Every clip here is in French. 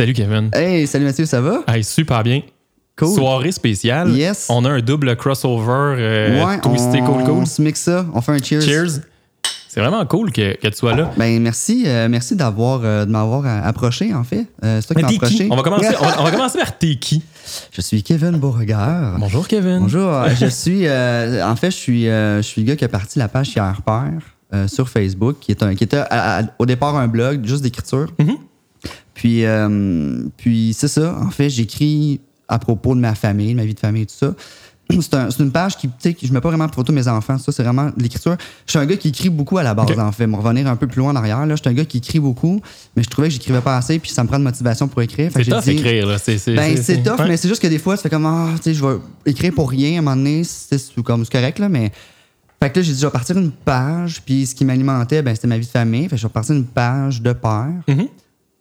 Salut Kevin. Hey, salut Mathieu, ça va? Hey, super bien. Cool. Soirée spéciale. Yes. On a un double crossover euh, ouais, twisté on, cool cool. on se mixe ça, on fait un cheers. Cheers. C'est vraiment cool que, que tu sois là. Ben merci, euh, merci d'avoir euh, de m'avoir approché en fait. Euh, c'est toi qui m'as approché. On va, commencer, on, va, on va commencer par t'es qui? Je suis Kevin Beauregard. Bonjour Kevin. Bonjour, je suis en fait je suis je suis le gars qui a parti la page Fier Père sur Facebook qui est un qui était à- à- au départ un blog juste d'écriture. Mhm. Puis puis c'est ça, en fait, j'écris à propos de ma famille, de ma vie de famille et tout ça. C'est un- c'est une page qui, tu sais, je mets pas vraiment de photos de mes enfants. Ça, c'est vraiment l'écriture. Je suis un gars qui écrit beaucoup à la base, Ok. en fait. Me revenir un peu plus loin en arrière, là. Je suis un gars qui écrit beaucoup, mais je trouvais que j'écrivais pas assez, puis ça me prend de motivation pour écrire. C'est tough dit- écrire, là. C'est, ben, c'est tough, ouais. mais c'est juste que des fois, tu fais comme, ah, tu sais, je vais écrire pour rien à un moment donné, c'est c'est comme, c'est correct, là, mais. Fait que là, j'ai dit, je vais partir une page, puis ce qui m'alimentait, ben, c'était ma vie de famille. Fait que je vais partir une page de père, Mhm.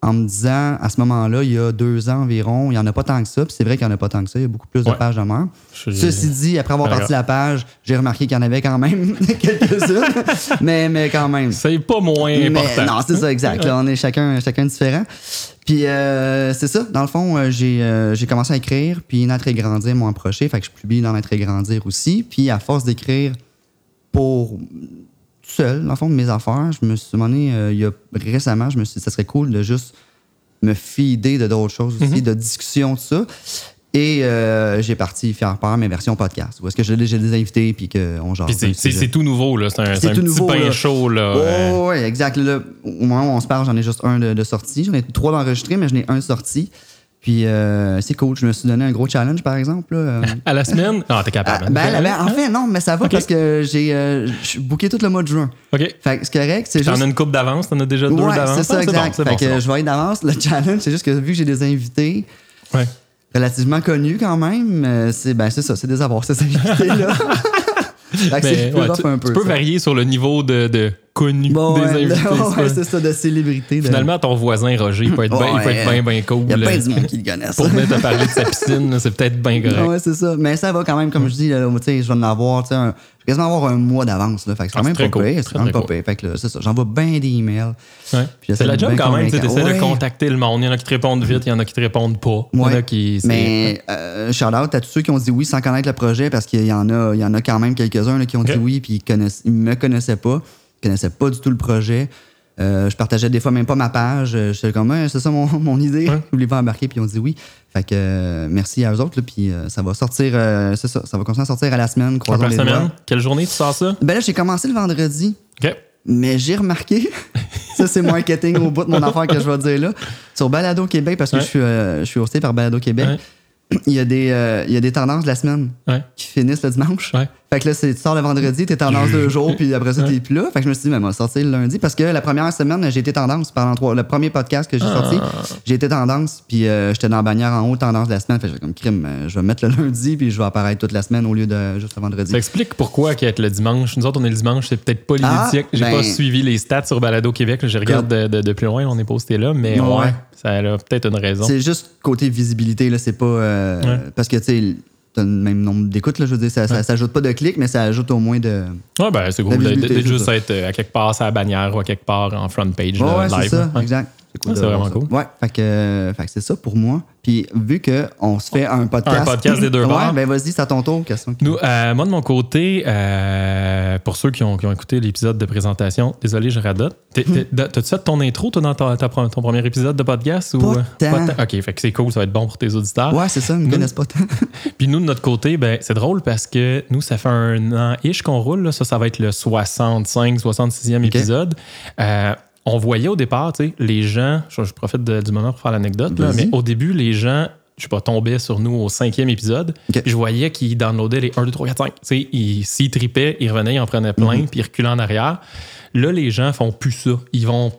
En me disant, à ce moment-là, il y a deux ans environ, il n'y en a pas tant que ça, puis c'est vrai qu'il n'y en a pas tant que ça, il y a beaucoup plus de pages de mort. Ceci dit, après avoir parti la page, j'ai remarqué qu'il y en avait quand même quelques-unes, mais, mais quand même. C'est pas moins Mais important. non, c'est ça, exact. Là, on est chacun, chacun différent. Puis euh, c'est ça. Dans le fond, euh, j'ai euh, j'ai commencé à écrire, puis Naître et Grandir m'ont approché. Fait que je publie dans Naître et Grandir aussi. Puis à force d'écrire pour tout seul, dans le fond, de mes affaires, je me suis demandé, euh, il y a récemment, je me suis dit, ça serait cool de juste me fider de d'autres choses aussi, de discussions, tout ça. Et euh, j'ai parti faire part mes versions podcast. Où est-ce que j'ai des invités, puis qu'on. Puis c'est, tout nouveau, là. C'est un, c'est un tout petit nouveau, pain là. chaud, là. Oh, ouais, exact. Là, au moment où on se parle, j'en ai juste un de, de sorti. J'en ai trois d'enregistrés, mais j'en ai un sorti. Puis euh, c'est cool. Je me suis donné un gros challenge, par exemple. là. Euh, À la semaine? Ah, t'es ah, capable. ben, ben, en fait, non, mais ça va parce que j'ai euh, booké tout le mois de juin. OK. Fait que c'est correct. C'est T'en juste. as une coupe d'avance? T'en as déjà deux Ouais, d'avance? c'est ça, Ah, exact. bon, fait bon, que bon. je vais être d'avance. Le challenge, c'est juste que vu que j'ai des invités Ouais. relativement connus quand même, euh, c'est ben, c'est ça, c'est des avoirs, ces invités-là. fait que c'est Mais, ouais, tu, un peu. tu peux ça. varier sur le niveau de, de connu Bon, des ouais, invités. ouais, c'est pas- c'est ça, de célébrité. de- Finalement, ton voisin Roger, il peut être bien, Ouais. bien, bien cool. Il y a plein de monde qui le connaissent. Pour venir te parler de sa piscine, c'est peut-être bien correct. Ouais, c'est ça. Mais ça va quand même, comme je dis, là, je vais en avoir, tu sais, un- je vais quasiment avoir un mois d'avance. Fait que c'est Ah, quand même pas cool. pire. C'est quand même pas pire. Fait que c'est ça. J'envoie bien des emails. Ouais. C'est la job quand même, tu essaies Ouais. de contacter le monde. Il y en a qui te répondent vite, il y en a qui te répondent pas. Il y en a Ouais. qui. Mais euh, shout out à tous ceux qui ont dit oui sans connaître le projet parce qu'il y en a, il y en a quand même quelques-uns qui ont dit oui puis ils me connaissaient pas, ils connaissaient pas du tout le projet. Euh, je partageais des fois même pas ma page. Euh, J'étais comme, Ouais, c'est ça mon, mon idée. Ouais. Vous voulez pas embarquer puis ils ont dit oui. Fait que euh, merci à eux autres là, puis euh, ça va sortir, c'est ça, ça va continuer à sortir à la semaine. Croisons les semaine? doigts. Quelle journée tu sors ça? Ben là j'ai commencé le vendredi. OK. Mais j'ai remarqué, ça c'est marketing au bout de mon affaire que je vais dire là, sur Balado Québec, parce que Ouais. je, suis, je suis hosté par Balado Québec, Ouais. Il, y a des, euh, il y a des tendances de la semaine Ouais. qui finissent le dimanche. Ouais. Fait que là, tu sors le vendredi, t'es tendance deux jours, puis après ça, t'es plus là. Fait que je me suis dit, mais moi, sortir le lundi, parce que la première semaine, j'ai été tendance pendant trois. Le premier podcast que j'ai sorti, j'ai été tendance, puis euh, j'étais dans la bannière en haut, tendance de la semaine. Fait que j'ai comme crime, euh, je vais mettre le lundi, puis je vais apparaître toute la semaine au lieu de juste le vendredi. Ça explique pourquoi qu'être le dimanche. Nous autres, on est le dimanche, c'est peut-être pas Ah, l'éthique. J'ai ben- pas suivi les stats sur Balado Québec. Je regarde de, de- de plus loin, on est posté là, mais Ouais. Ça a peut-être une raison. C'est juste côté visibilité, là, c'est pas. euh, Ouais. Parce que, tu sais, t'as le même nombre d'écoutes, là, je veux dire, ça, ça, ça ajoute pas de clics, mais ça ajoute au moins de. Ouais, ben, c'est cool de, de- de juste ça. être euh, à quelque part sur la bannière ou à quelque part en front page Ouais, ouais, c'est ça, Ouais. Exact. Ah, c'est vraiment ça. cool. Ouais, fait que, euh, fait que c'est ça pour moi. Puis vu qu'on se fait un podcast. Un podcast des deux Ouais, bords. ben vas-y, c'est à ton tour. Question. Nous, euh, moi, de mon côté, euh, pour ceux qui ont, qui ont écouté l'épisode de présentation, désolé, je radote. T'as-tu fait ton intro, toi, dans ta- ta- ton premier épisode de podcast? Ou, Pas euh, tant. tant? OK, fait que c'est cool, ça va être bon pour tes auditeurs. Ouais, c'est ça, ils me Nous- connaissent pas tant. Puis nous, de notre côté, ben, c'est drôle parce que nous, ça fait un an-ish qu'on roule. là. Ça, ça va être le 65, 66e épisode. Euh, on voyait au départ, tu sais, les gens, je, je profite de- du moment pour faire l'anecdote, là, mais au début, les gens, je sais pas, tombaient sur nous au cinquième épisode. Puis je voyais qu'ils downloadaient les 1, 2, 3, 4, 5. Tu sais, ils- s'ils tripaient, ils revenaient, ils en prenaient plein, Mhm. puis ils reculaient en arrière. Là, les gens font plus ça. Ils vont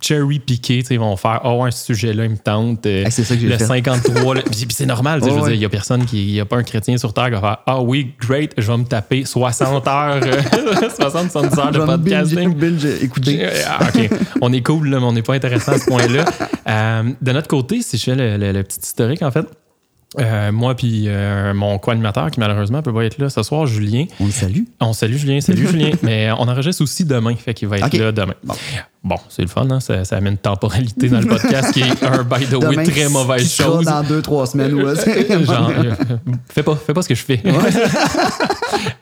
cherry piquer, ils vont faire oh un sujet-là, il me tente. euh, Ah, c'est ça que le fait. 53, là. Puis puis c'est normal, je veux ouais. dire, il y a personne qui, il y a pas un chrétien sur Terre qui va faire ah oui, great, je vais me taper 60 heures, euh, 60, 70 heures de binge- podcasting. binge écouter. Ah, OK. On est cool, là, mais on n'est pas intéressant à ce point-là. Euh, de notre côté, si je fais le, le- le petit historique, en fait, euh, moi puis euh, mon co-animateur qui malheureusement peut pas être là ce soir, Julien. On le salue. On salue Julien, salut Julien. Mais on enregistre aussi demain, fait qu'il va être là demain. Bon. Bon, c'est le fun, hein? ça, ça amène une temporalité dans le podcast qui est un by the way Demain, très qui mauvaise sera chose. dans deux, trois semaines. Genre, euh, fais pas, fais pas ce que je fais.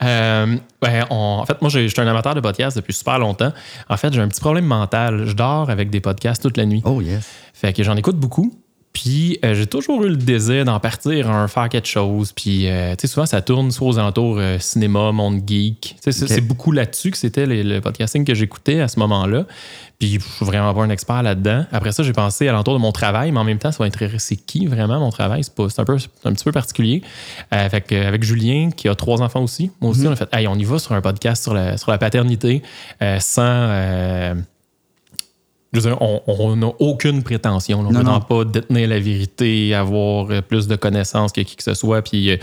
Ben, on- en fait, moi, je suis un amateur de podcasts depuis super longtemps. En fait, j'ai un petit problème mental. Je dors avec des podcasts toute la nuit. Oh yes. Fait que j'en écoute beaucoup. Puis euh, j'ai toujours eu le désir d'en partir, un faire quelque chose. Puis euh, tu sais, souvent ça tourne soit aux alentours euh, cinéma, monde geek. C'est- beaucoup là-dessus que c'était le podcasting que j'écoutais à ce moment-là. Puis je suis vraiment pas un expert là-dedans. Après ça, j'ai pensé à l'entour de mon travail, mais en même temps, ça va intéresser qui vraiment mon travail? C'est un, peu, un petit peu particulier. Fait que, avec Julien, qui a trois enfants aussi, moi aussi, on a fait Hey, on y va sur un podcast sur la, sur la paternité sans. Je veux dire, on- n'a aucune prétention. là. On ne prétend pas détenir la vérité, avoir euh, plus de connaissances que qui que ce soit, puis euh,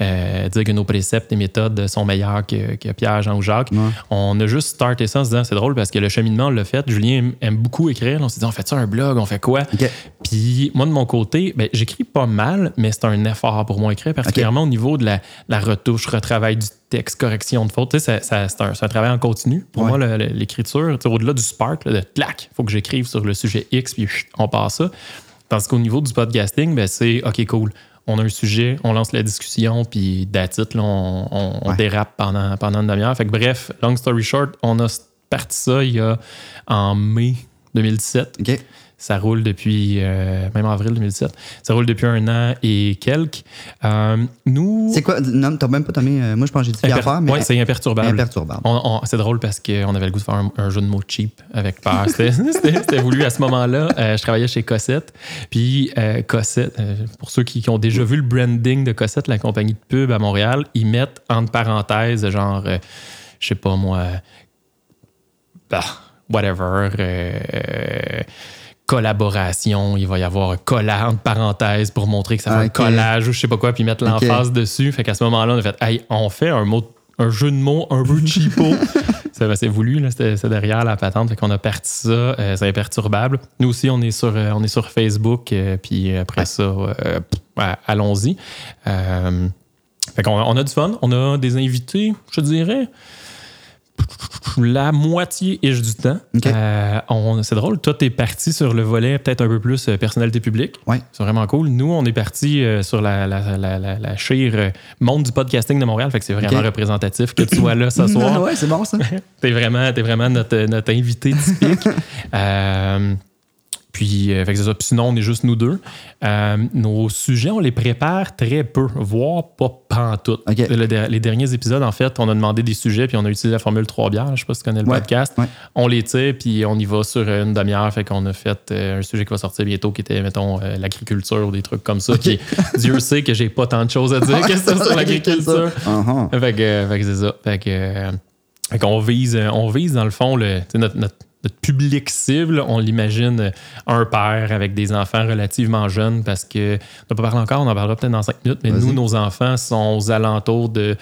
euh, dire que nos préceptes et méthodes sont meilleurs que, que Pierre, Jean ou Jacques. Ouais. On a juste starté ça en se disant c'est drôle parce que le cheminement, on l'a fait. Julien aime, beaucoup écrire. On s'est dit on fait ça un blog, on fait quoi? Puis moi, de mon côté, ben, j'écris pas mal, mais c'est un effort pour moi écrire, particulièrement au niveau de la, la retouche, retravail du texte, correction de ça- c'est un, travail en continu. Pour Ouais. moi, l'écriture, au-delà du spark, là, de clac, il faut que j'écrive sur le sujet X, puis on passe ça. Tandis qu'au niveau du podcasting, ben, c'est OK, cool. On a un sujet, on lance la discussion, puis là, on, on- on Ouais. dérape pendant, pendant une demi-heure. Fait que bref, long story short, on a parti ça il y a en mai 2017. OK. Ça roule depuis, euh, même avril 2017, ça roule depuis un an et quelques. Euh, nous. C'est quoi? Non, t'as même pas nommé. euh, moi, je pense que j'ai dit Imper- mais ouais, c'est imperturbable. imperturbable. C'est drôle parce qu'on avait le goût de faire un, un jeu de mots cheap avec peur. C'était, voulu à ce moment-là. Euh, je travaillais chez Cossette. Puis Cossette, pour ceux qui, qui ont déjà vu le branding de Cossette, la compagnie de pub à Montréal, ils mettent entre parenthèses, genre, je sais pas moi, bah, whatever. euh, collaboration, il va y avoir un collage entre parenthèses pour montrer que ça fait un Ok. collage ou je sais pas quoi, puis mettre l'emphase dessus. Fait qu'à ce moment-là, on a fait, hey, on fait un mot un jeu de mots un peu cheapo. Ça, c'est voulu, c'était derrière la patente. Fait qu'on a parti ça, euh, c'est imperturbable. Nous aussi, on est sur, euh, on est sur Facebook, euh, puis après ça, euh, allons-y. Euh, fait qu'on on a du fun, on a des invités, je dirais, la moitié ish du temps. Euh, c'est drôle, toi, t'es parti sur le volet peut-être un peu plus euh, personnalité publique. Ouais. C'est vraiment cool. Nous, on est parti euh, sur la, la, la, la, la chire euh, monde du podcasting de Montréal. Fait que c'est vraiment représentatif que tu sois là ce soir. ouais, c'est bon, ça. T'es vraiment, t'es vraiment notre, notre invité typique. Puis, euh, fait que c'est ça. Puis sinon, on est juste nous deux. Euh, nos sujets, on les prépare très peu, voire pas pantoute. OK. Le der- les derniers épisodes, en fait, on a demandé des sujets, puis on a utilisé la formule 3 bières. Je sais pas si tu connais le Ouais, podcast. ouais. On les tire, puis on y va sur une demi-heure. Fait qu'on a fait euh, un sujet qui va sortir bientôt, qui était, mettons, euh, l'agriculture ou des trucs comme ça. Puis Dieu sait que j'ai pas tant de choses à dire que ça sur l'agriculture. Fait que, c'est ça. Fait que, fait qu'on vise, on vise dans le fond le, notre- notre public cible, on l'imagine euh, un père avec des enfants relativement jeunes parce que on n'a pas parlé encore, on en parlera peut-être dans cinq minutes, mais nous, nos enfants sont aux alentours de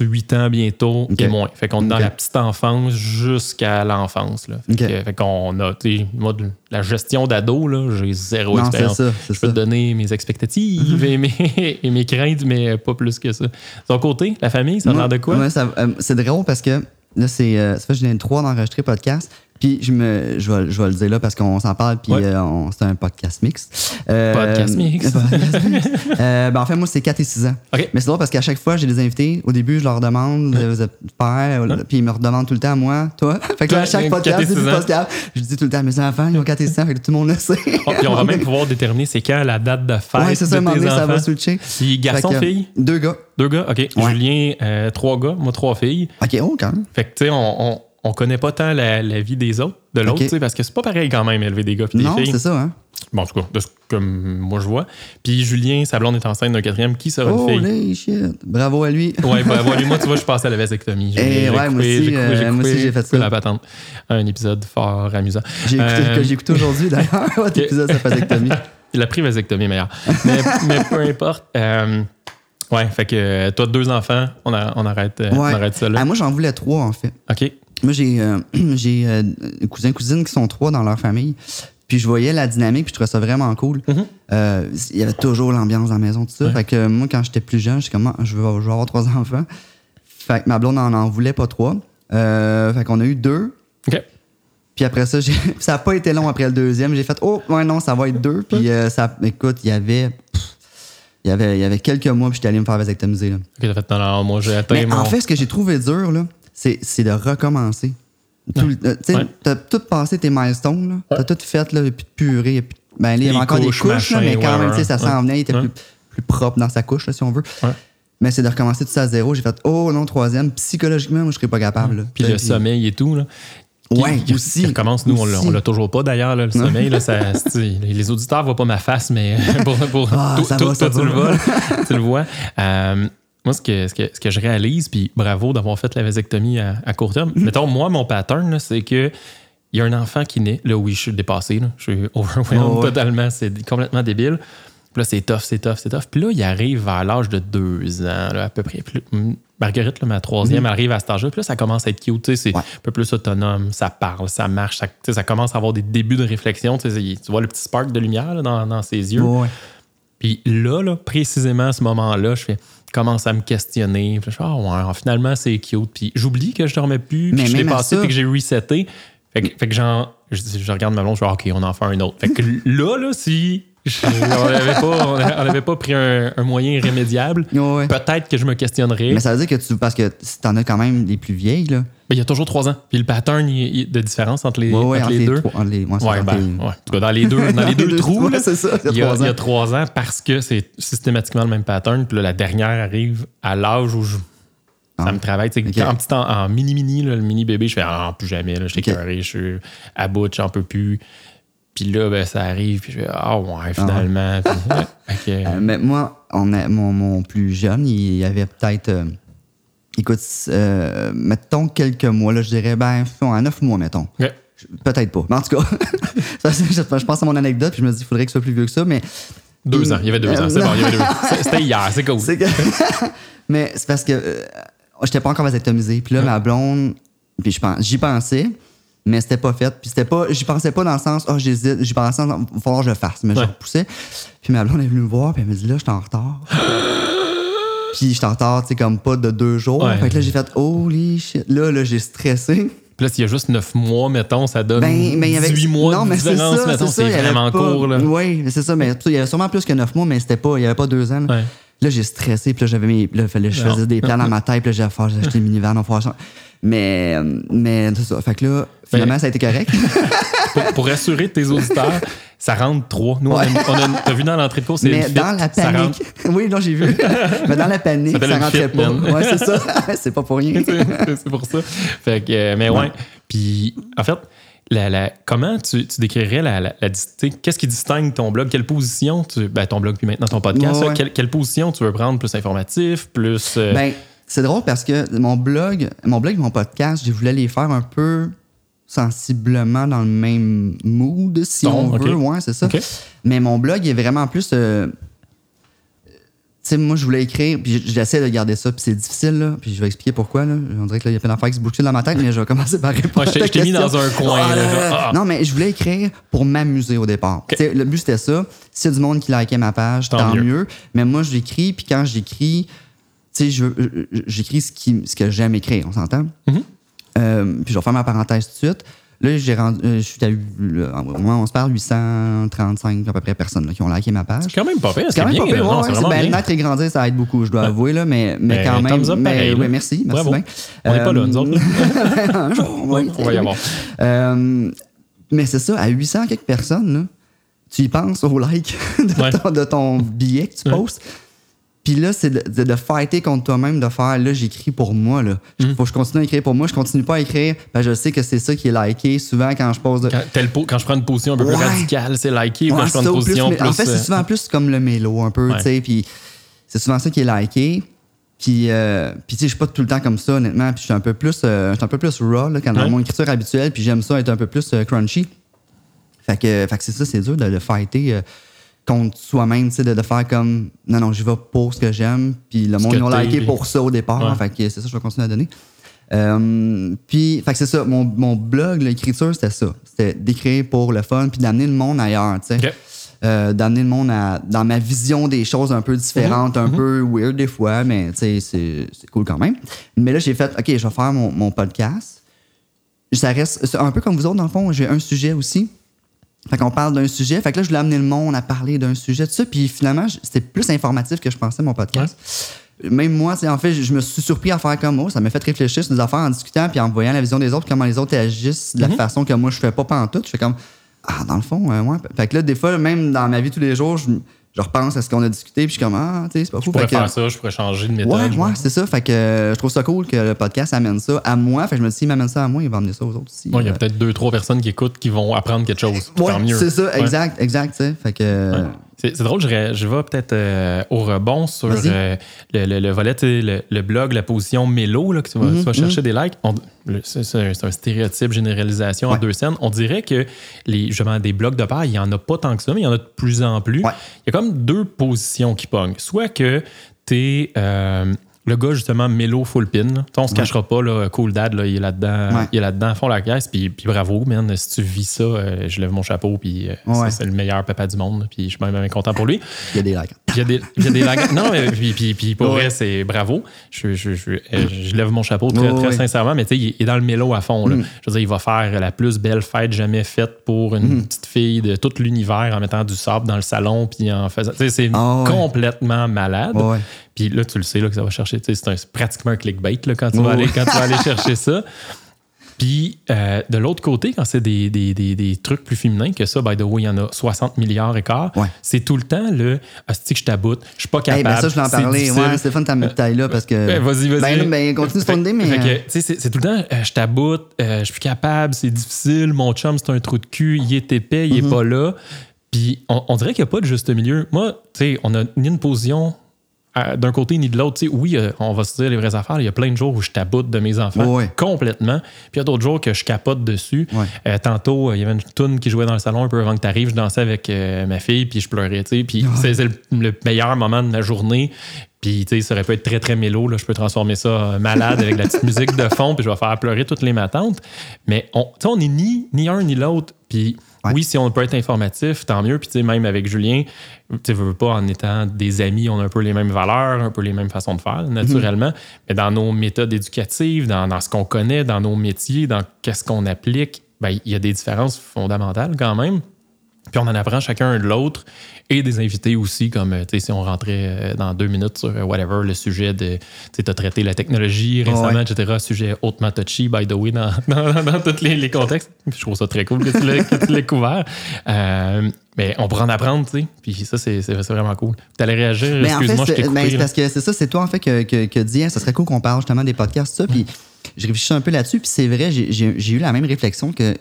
8 ans bientôt Ok. et moins. Fait qu'on est dans la petite enfance jusqu'à l'enfance. Fait, qu'on a, tu sais, moi, la gestion d'ado, là, j'ai zéro Non, expérience. ça, Je peux ça. te donner mes expectatives et, mes, et mes craintes, mais pas plus que ça. Ton côté, la famille, ça a l'air de quoi? Euh, c'est drôle parce que là, c'est, euh, ça fait que je viens de trois d'enregistrer podcast. Puis je, me, je, vais, je vais le dire là parce qu'on s'en parle, puis Ouais. euh, on- c'est un podcast mix. Euh, Podcast mix. podcast mix. Euh, ben, en fait, moi, c'est 4 et 6 ans. OK. Mais c'est drôle parce qu'à chaque fois, j'ai des invités. Au début, je leur demande, vous êtes père, puis ils me redemandent tout le temps à moi, toi. Fait que là, à chaque podcast, ans. podcast, je dis tout le temps, mes enfants, ils ont 4 et 6 ans, fait que tout le monde le sait. Oh, puis on va même pouvoir déterminer c'est quand la date de fête Ouais, c'est ça, à un de moment tes donné, ça va switcher. Puis garçon, que, fille? Deux gars. Deux gars? OK. Ouais. Julien, trois gars, moi trois filles. OK, oh, quand même. Fait que, tu sais, on, on, on connaît pas tant la, la vie des autres, de l'autre, Ok. tu sais, parce que c'est pas pareil quand même élever des gars puis des Non, filles. c'est ça, hein? Bon, en tout cas, de ce que moi je vois. Puis Julien, sa blonde est enceinte d'un quatrième. Qui sera Oh, une fille? shit. Bravo à lui. Ouais, bah, voilà, moi, tu vois, je passais à la vasectomie. J'ai- Eh ouais, moi aussi, j'ai euh, aussi, j'ai fait ça. la patente. Un épisode fort amusant. J'ai écouté, Euh, que j'ai écouté aujourd'hui d'ailleurs, votre épisode sur la vasectomie. La pré-vasectomie est meilleure. mais, mais peu importe. Euh, ouais, fait que euh, toi, deux enfants, on, a- on arrête, on arrête ça là. Ah, moi, j'en voulais trois, en fait. OK. Moi, j'ai euh, j'ai euh, cousins cousines qui sont trois dans leur famille. Puis je voyais la dynamique, puis je trouvais ça vraiment cool. Mhm. Euh, Il y avait toujours l'ambiance dans la maison, tout ça. Ouais. Fait que moi, quand j'étais plus jeune, j'étais comme, Ah, je veux, je veux avoir trois enfants. Fait que ma blonde en, en voulait pas trois. Euh, fait qu'on a eu deux. OK. Puis après ça, ça n'a pas été long après le deuxième. J'ai fait, oh, ouais, non, ça va être deux. Puis euh, ça, écoute, il y avait. Il y avait, il y avait quelques mois, puis j'étais allé me faire vasectomiser. Là. OK, t'as fait, non, non, moi, j'ai atteint Mais mon... en fait, ce que j'ai trouvé dur, là, c'est, de recommencer. Tout euh, tu sais, Ouais. T'as tout passé tes milestones. T'as tout fait, là, a plus de purée. il y a plus de- Ben, là, il y avait encore couches, des couches, là, mais quand même, ouais, sais, ça ouais. s'en venait, il était Ouais. plus, plus propre dans sa couche, là, si on veut. Ouais. Mais c'est de recommencer tout ça à zéro. J'ai fait, oh non, troisième. Psychologiquement, moi, je serais pas capable. Puis le sommeil et tout, là. Qui- Ouais, qui, aussi. qui recommence, nous, Aussi. on l'a toujours pas d'ailleurs, le sommeil. Là, ça, c'est- les auditeurs voient pas ma face, mais pour, pour- Ah, toi, ça toi- va, ça toi, tu va. le vois. tu le vois. Euh, moi, ce que, ce, que, ce que je réalise, puis bravo d'avoir fait la vasectomie à, à court terme. Mm. Mettons, moi, mon pattern, c'est que il y a un enfant qui naît. Là, oui, je suis dépassé. Là, je suis overwhelmed Oh, ouais. totalement. C'est complètement débile. Puis là, c'est tough, c'est tough, c'est tough. Puis là, il arrive vers l'âge de deux ans, là, à peu près. Puis Marguerite, là, ma troisième, arrive à cet âge-là. Puis là, ça commence à être cute. C'est. Ouais. un peu plus autonome, ça parle, ça marche. Ça, ça commence à avoir des débuts de réflexion. Tu vois le petit spark de lumière là, dans, dans ses yeux. Ouais. Puis là, là, précisément à ce moment-là, je fais commence à me questionner. Puis je fais, ah ouais, finalement, c'est cute. Puis j'oublie que je dormais plus, puis Mais je l'ai passé, ça- puis que j'ai resetté. Fait que, fait que genre, je, je regarde ma blonde, je fais, ah, OK, on en fait un autre. Fait que là, là, si je- on n'avait pas, on avait pas pris un, un moyen irrémédiable, Ouais, peut-être que je me questionnerais. Mais ça veut dire que tu. Parce que si t'en as quand même des plus vieilles, là. Mais il y a toujours trois ans. Puis le pattern il- il- de différence entre les, Ouais, ouais, entre les deux. trois- les- ben, les-. En tout cas, dans les deux, dans les deux trous, là, c'est ça, il y, a, trois il y a ans. trois ans parce que c'est systématiquement le même pattern. Puis là, la dernière arrive à l'âge où je- ça Ah. me travaille. Tu sais, Ok. En petit en, en mini-mini, le mini-bébé, je fais ah, plus jamais. là, Je suis Ok. écœuré, je suis à bout, j'en peux plus. Puis là, ben, ça arrive, puis je fais Ah ouais, finalement. Puis, ouais. Que, Euh, mais moi, on a, mon, mon plus jeune, il y avait peut-être. euh, écoute, euh, mettons quelques mois, là, je dirais, ben, à neuf mois, mettons. Peut-être pas. Mais en tout cas, ça, je, je pense à mon anecdote, puis je me dis, il faudrait que ce soit plus vieux que ça, mais. Deux ans, il y avait deux ans. C'est bon, il y avait deux C'était hier, c'est cool. Que- mais c'est parce que euh, j'étais pas encore vasectomisé. Puis là, ma blonde, puis je pense, j'y pensais, mais c'était pas fait. Puis c'était pas, j'y pensais pas dans le sens, oh, j'hésite, j'y pensais, il va falloir que je le fasse. Mais je Ouais. repoussais. Puis ma blonde est venue me voir, puis elle me dit, là, je suis en retard. puis je suis en retard, tu sais, comme pas de deux jours. Ouais. Fait que là, j'ai fait, holy shit. Là, là, j'ai stressé. Puis là, s'il y a juste 9 mois, mettons, ça donne Ben, mais il y avait 18 mois non, de mais c'est différence, ça, mettons, c'est vraiment pas- court. Là. Oui, mais c'est ça, mais il y avait sûrement plus que neuf mois, mais c'était pas, il y avait pas deux ans. Là, Ouais. Là, j'ai stressé, puis là, j'avais mes, là, fallait, je faisais des plans dans ma tête, puis là, j'ai acheté une minivan, on. Mais, mais c'est ça. Fait que là, finalement, ça a été correct. pour, pour rassurer tes auditeurs, ça rentre 3. Nous, on a- Ouais. on a, t'as vu dans l'entrée de cours, c'est mais une fit, dans la panique. oui, non, j'ai vu. mais dans la panique, Ça ça rentrait fit, pas. man. Ouais, c'est ça. c'est pas pour rien. c'est c'est pour ça. Fait que, euh, mais ouais. Ouais. Puis, en fait, la, la- comment tu, tu décrirais la, la, la Qu'est-ce qui distingue ton blog? Quelle position tu. Ben, ton blog, puis maintenant ton podcast, Ouais, là, ouais. quelle, quelle position tu veux prendre? Plus informatif, plus. euh, Ben, c'est drôle parce que mon blog, mon blog et mon podcast, je voulais les faire un peu sensiblement dans le même mood, si Ton, on ok. veut. Ouais, c'est ça. Mais mon blog est vraiment plus. euh, tu sais, moi, je voulais écrire, puis j'essaie de garder ça, puis c'est difficile, là. Puis je vais expliquer pourquoi, là. On dirait que là, il y a plein d'affaires qui se bousculent dans ma tête, mais je vais commencer par répondre Ouais, je t'ai- mis dans un coin, Ah, là, genre, ah. Non, mais je voulais écrire pour m'amuser au départ. Le but, c'était ça. S'il y a du monde qui likait ma page, Tant tant, mieux. mieux. Mais moi, j'écris, puis quand j'écris, tu sais, j'écris ce, qui, ce que j'aime écrire, on s'entend? Mhm. Euh, puis je vais faire ma parenthèse tout de suite. Là, j'ai rendu, euh, je suis à, au moment où on se parle, 835 à peu près personnes là, qui ont liké ma page. C'est quand même pas pire. C'est quand même bien, pas pire. ouais, ouais, ben, bien. naître et grandir, ça aide beaucoup, je dois avouer, là, mais, mais Ben, quand même. up mais, pareil, oui, merci, merci Bravo. bien. On n'est pas là, Euh, nous autres. un jour, on va y- On va y avoir. Euh, mais c'est ça, à 800 quelques personnes, là, tu y penses au like de, ton, de ton billet que tu postes. Puis là, c'est de, de, de fighter contre toi-même, de faire là, j'écris pour moi. Là. Mm. Faut que je continue à écrire pour moi. Je continue pas à écrire. Ben, je sais que c'est ça qui est liké. Souvent, quand je pose. De... Quand, tel quand je prends une position un peu plus radicale, c'est liké. ou Ouais, quand je prends une plus, position plus. En fait, euh, c'est souvent plus comme le mélo, un peu, Ouais. tu sais. Puis c'est souvent ça qui est liké. Puis, euh, puis tu sais, je suis pas tout le temps comme ça, honnêtement. Puis je suis un peu plus, euh, un peu plus raw là, quand dans mon écriture habituelle. Puis j'aime ça être un peu plus euh, crunchy. Fait que, fait que c'est ça, c'est dur de le fighter euh, contre soi-même, tu sais, de, de faire comme non, non, je vais pour ce que j'aime. Puis le monde, ils ont liké pour ça au départ. Ouais. Fait que c'est ça, que je vais continuer à donner. Euh, puis, fait que c'est ça, mon, mon blog, l'écriture, c'était ça. C'était d'écrire pour le fun, puis d'amener le monde ailleurs, tu sais. Ok. Euh, d'amener le monde à, dans ma vision des choses un peu différentes, Mhm. un peu weird des fois, mais tu sais, c'est c'est cool quand même. Mais là, j'ai fait, OK, je vais faire mon, mon podcast. Ça reste c'est un peu comme vous autres, dans le fond, j'ai un sujet aussi. Fait qu'on parle d'un sujet. Fait que là, je voulais amener le monde à parler d'un sujet, tout ça. Puis finalement, c'était plus informatif que je pensais, mon podcast. Même moi, en fait, je me suis surpris à faire comme, oh, ça m'a fait réfléchir sur des affaires en discutant, puis en voyant la vision des autres, comment les autres agissent de la façon que moi, je fais pas pantoute. Je fais comme, ah, dans le fond, euh, ouais. Fait que là, des fois, même dans ma vie tous les jours, je, je repense à ce qu'on a discuté, puis je suis comme, ah, tu sais, c'est pas fou. Je pourrais Fait que- faire ça, je pourrais changer de méthode. Ouais, ouais, c'est ça. Fait que euh, je trouve ça cool que le podcast amène ça à moi. Fait que je me dis, s'il m'amène ça à moi, il va amener ça aux autres aussi. Ouais, il y a Euh, peut-être deux, trois personnes qui écoutent qui vont apprendre quelque chose. ouais, Tant mieux. c'est ça, Ouais. exact, exact, tu sais. Fait que. Ouais. C'est drôle, je, vais peut-être euh, au rebond sur euh, le, le- le volet, le, le blog, la position mélo, là, que tu vas, Mhm, tu vas chercher des likes. C'est un, stéréotype, généralisation en Ouais. deux scènes. On dirait que les, justement, des blogs de paire, il n'y en a pas tant que ça, mais il y en a de plus en plus. Ouais. Il y a comme deux positions qui pognent. Soit que tu es le gars, justement, mélo full pin. là. Tu sais, On se Ouais. cachera pas, là, Cool Dad, là, il est là-dedans, Ouais. il est là-dedans à fond la caisse. Puis, puis bravo, man, si tu vis ça, euh, je lève mon chapeau, puis euh, Ouais. c'est- le meilleur papa du monde. Puis je suis même content pour lui. Il y a des likes. Il y a des, il y a des lags- Non, mais puis, puis, puis pour Ouais. vrai, c'est bravo. Je, je, je, euh, je lève mon chapeau très, Ouais, très sincèrement, mais tu sais, il est dans le mélo à fond. là. Mm. Je veux dire, il va faire la plus belle fête jamais faite pour une Mm. petite fille de tout l'univers en mettant du sable dans le salon, puis en faisant. Tu sais, c'est Ah ouais. complètement malade. Ouais. Puis là, tu le sais là, que ça va chercher. tu sais, C'est pratiquement un clickbait là, quand, tu Ouais, vas aller, quand tu vas aller chercher ça. Puis euh, de l'autre côté, quand c'est des, des, des, des trucs plus féminins que ça, by the way, il y en a 60 milliards et quart, Ouais. c'est tout le temps le que je taboute, je suis pas Hey, capable. ben ça, je voulais en c'est parler. difficile. Ouais, c'est fun de t'amener taille là parce que. Ben, vas-y, vas-y. Ben, ben, continue de fonder, mais. euh, tu sais, c'est tout le temps, euh, je taboute, euh, je suis plus capable, c'est difficile, mon chum, c'est un trou de cul, il est épais, il est pas là. Puis on, on dirait qu'il n'y a pas de juste milieu. Moi, tu sais, on a ni une position euh, d'un côté ni de l'autre. Oui, euh, on va se dire les vraies affaires. Il y a plein de jours où je taboute de mes enfants complètement. Puis il y a d'autres jours que je capote dessus. Euh, tantôt, euh, il y avait une toune qui jouait dans le salon un peu avant que tu arrives. Je dansais avec euh, ma fille, puis je pleurais. Puis c'est c'est le, le meilleur moment de la journée. Puis, tu sais, ça aurait pu être très, très mélo. Là. Je peux transformer ça malade avec la petite musique de fond, puis je vais faire pleurer toutes les matantes. Mais on, on n'est ni, ni un ni l'autre. Puis, Ouais. oui, si on peut être informatif, tant mieux. Puis, tu sais, même avec Julien, tu veux pas, en étant des amis, on a un peu les mêmes valeurs, un peu les mêmes façons de faire, naturellement. Mais dans nos méthodes éducatives, dans, dans ce qu'on connaît, dans nos métiers, dans qu'est-ce qu'on applique, ben, il y a des différences fondamentales quand même. Puis on en apprend chacun de l'autre et des invités aussi, comme euh, tu sais, si on rentrait euh, dans deux minutes sur euh, whatever, le sujet de. Tu as traité la technologie récemment, Ouais. etc. Sujet hautement touchy, by the way, dans, dans, dans tous les, les contextes. Je trouve ça très cool que tu l'aies- que tu l'aies couvert. Euh, mais on pourra en apprendre, tu sais. Puis ça, c'est c'est- c'est vraiment cool. Tu allais réagir, Mais en fait, excuse-moi, je t'ai coupé. c'est parce que c'est ça, c'est toi en fait que, que, que dit, hein, ça serait cool qu'on parle justement des podcasts, ça. Puis je réfléchis un peu là-dessus, puis c'est vrai, j'ai- j'ai j'ai eu la même réflexion que.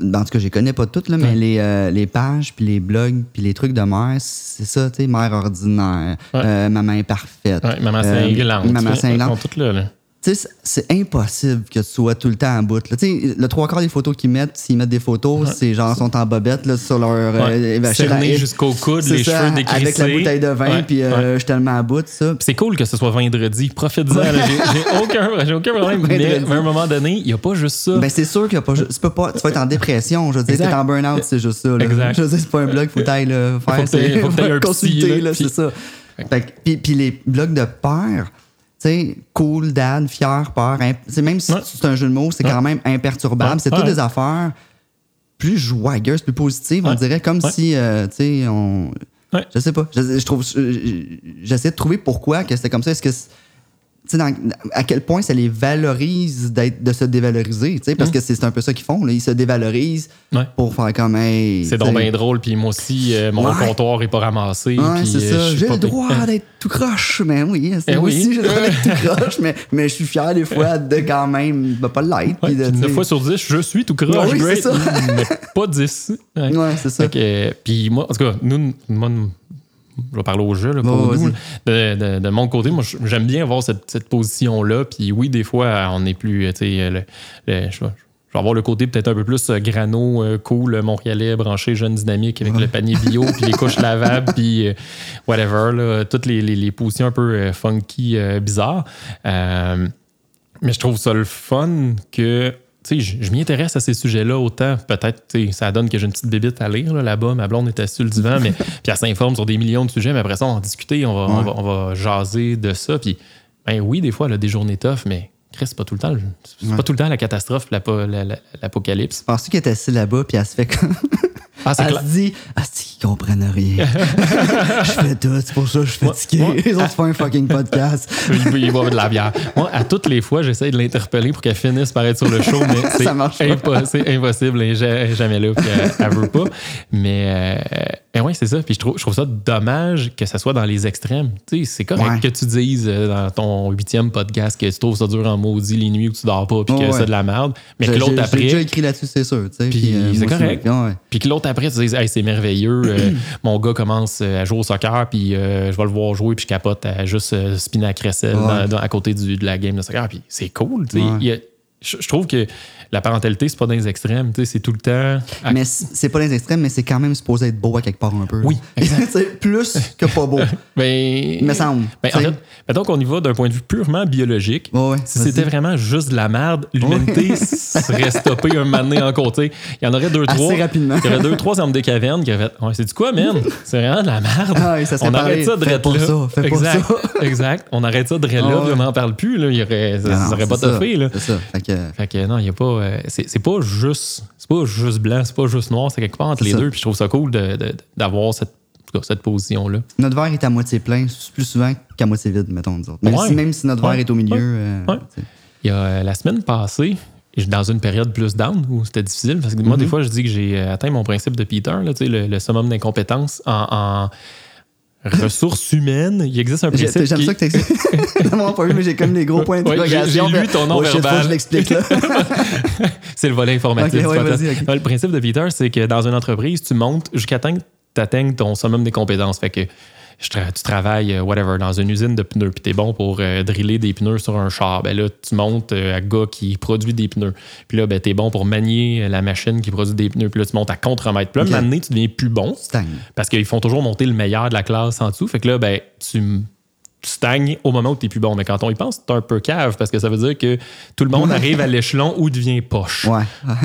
En tout cas, je les connais pas toutes, là, mais Ouais. les, euh, les pages, puis les blogs, puis les trucs de mère, c'est ça, tu sais, mère ordinaire, Ouais. euh, maman imparfaite. Ouais, maman euh, cinglante. Maman cinglante. là, là. Tu sais, c'est impossible que tu sois tout le temps en bout. Tu sais, le trois quarts des photos qu'ils mettent, s'ils mettent des photos, c'est genre sont en bobette là, sur leur. euh, Ouais. Cerné jusqu'au coude, les ça, cheveux décrissés. Avec la bouteille de vin, Ouais, puis euh, ouais. je suis tellement à bout, ça. C'est cool que ce soit vendredi. Profite-en. J'ai aucun, aucun problème. Mais, mais à un moment donné, il n'y a pas juste ça. Ben, c'est sûr qu'il y a pas, ju- tu peux pas, tu vas être en dépression, je veux dire, Exact. t'es en burn-out, c'est juste ça, là. Exact. Je veux dire, c'est pas un blog, faut t'ailler, là, faire, Faut faut consulter, c'est ça. Fait que- puis, les blogs de père, tu sais, cool, dad, fier, peur, c'est même si Ouais. c'est un jeu de mots, c'est Ouais. quand même imperturbable. Ouais. C'est toutes des affaires plus joyeuses, plus positives, on dirait, comme si, euh, tu sais, on. Je sais pas. Je, je trouve, je- j'essaie de trouver pourquoi que c'était comme ça. Est-ce que dans- à quel point ça les valorise de se dévaloriser, parce que c'est un peu ça qu'ils font. Là. Ils se dévalorisent Ouais. pour faire comme hey, C'est donc bien drôle, puis moi aussi, euh, mon Ouais. comptoir est pas ramassé. Ouais, c'est euh, ça. J'ai le droit d'être tout croche, mais oui, c'est Eh moi oui. aussi, j'ai le droit d'être tout croche, mais, mais je suis fier des fois de quand même ben, pas l'être. Ouais, puis de, puis tu 9 sais- fois sur 10, je suis tout croche, oui, mais pas 10. Ouais. C'est ça. Euh, puis moi, en tout cas, nous, moi, je vais parler au jeu, là, pour nous. De, de- de mon côté, moi, j'aime bien avoir cette, cette position-là. Puis oui, des fois, on est plus, euh, tu sais, le- le- je vais je vais avoir le côté peut-être un peu plus euh, grano, euh, cool, euh, montréalais, branché, jeune, dynamique, avec le panier bio, puis les couches lavables, puis euh, whatever, là, toutes les, les- les positions un peu euh, funky, euh, bizarres. Euh, mais je trouve ça le fun que je, je m'y intéresse à ces sujets-là autant. Peut-être, ça donne que j'ai une petite bébite à lire là, là-bas. Ma blonde est assise sur le divan, mais puis elle s'informe sur des millions de sujets. Mais après ça, on va en discuter, on va, on va, on va jaser de ça. Puis, ben oui, des fois, elle a des journées tough, mais Chris, c'est pas tout le temps, le- c'est Ouais. pas tout le temps la catastrophe, l'apo- la- la- l'apocalypse. Penses-tu qu'elle est assise là-bas, puis elle se fait comme. Ah, Elle se dit, ah, qu'ils comprennent rien. je fais tout, c'est pour ça que je suis fatigué. Les autres font un fucking podcast. Il, il boit de la bière. Moi, à toutes les fois, j'essaie de l'interpeller pour qu'elle finisse par être sur le show, mais c'est impossible. Elle est jamais là, puis elle, elle veut pas. Mais, euh, mais ouais, c'est ça. Puis je trouve, je trouve ça dommage que ça soit dans les extrêmes. Tu sais, c'est correct Ouais. que tu dises euh, dans ton huitième podcast que tu trouves ça dur en maudit les nuits où tu dors pas, puis que ouais. c'est de la merde. Mais que l'autre j'ai- J'ai déjà après. écrit là-dessus, c'est sûr. Puis euh, c'est correct. Puis que l'autre après, tu dis, hey, c'est merveilleux. euh, mon gars commence euh, à jouer au soccer, puis euh, je vais le voir jouer, puis je capote à juste spinner à crécelle Ouais. dans- dans- à côté du- de la game de soccer. Puis c'est cool. tu sais. Ouais. Il y a- je, je trouve que la parentalité, c'est pas dans les extrêmes. tu sais, C'est tout le temps. à- Mais c'est pas les extrêmes, mais c'est quand même supposé être beau à quelque part un peu. Oui, C'est plus que pas beau. Ben, Il me semble. ben, en fait, mettons qu'on y va d'un point de vue purement biologique. Ouais, ouais, si c'était vraiment juste de la merde, l'humanité serait stoppée un donné en côté. Il y en aurait deux, Assez trois. rapidement. Il y aurait deux, trois hommes des cavernes qui auraient fait c'est du quoi, man? C'est vraiment de la merde. Ah oui, ça serait on arrête ça de là. ça, fais pas exact, ça. exact. On arrête ça de là, puis on n'en parle plus. Là. Il y aurait, ça, Non, ça aurait pas toffé. Là. C'est ça. Fait que, Fait que non, il y a pas. euh, c'est pas juste. C'est pas juste blanc, c'est pas juste noir, c'est quelque part entre les ça. deux. Puis je trouve ça cool d'avoir cette, cette position-là. notre verre est à moitié plein plus souvent qu'à moitié vide, mettons, nous autres. Même, Ouais. si, même si notre Ouais. verre est au milieu. Euh. Il y a euh, la semaine passée, j'étais dans une période plus down où c'était difficile parce que moi, des Mm-hmm. fois, je dis que j'ai euh, atteint mon principe de Peter, là, le, le summum d'incompétence en, en ressources humaines. Il existe un principe. J'aime qui- ça que t'expliques. Non, pas vu, mais j'ai comme des gros points Ouais, j'ai- d'interrogation. j'ai lu ton nom oh, verbal. je l'explique là. C'est le volet informatique. Ouais, Le principe de Peter, c'est que dans une entreprise, tu montes jusqu'à temps que tu atteignes ton summum des compétences. Fait que je tra- tu travailles, euh, whatever, dans une usine de pneus, puis tu es bon pour euh, driller des pneus sur un char. Ben là, tu montes euh, à gars qui produit des pneus. Puis là, ben, tu es bon pour manier la machine qui produit des pneus. Puis là, tu montes à contre-mètre. Puis là, donné, tu deviens plus bon parce qu'ils font toujours monter le meilleur de la classe en dessous. Fait que là, ben, tu stagnes au moment où tu es plus bon. Mais quand on y pense, c'est un peu cave parce que ça veut dire que tout le monde arrive à l'échelon où il devient poche. Ouais.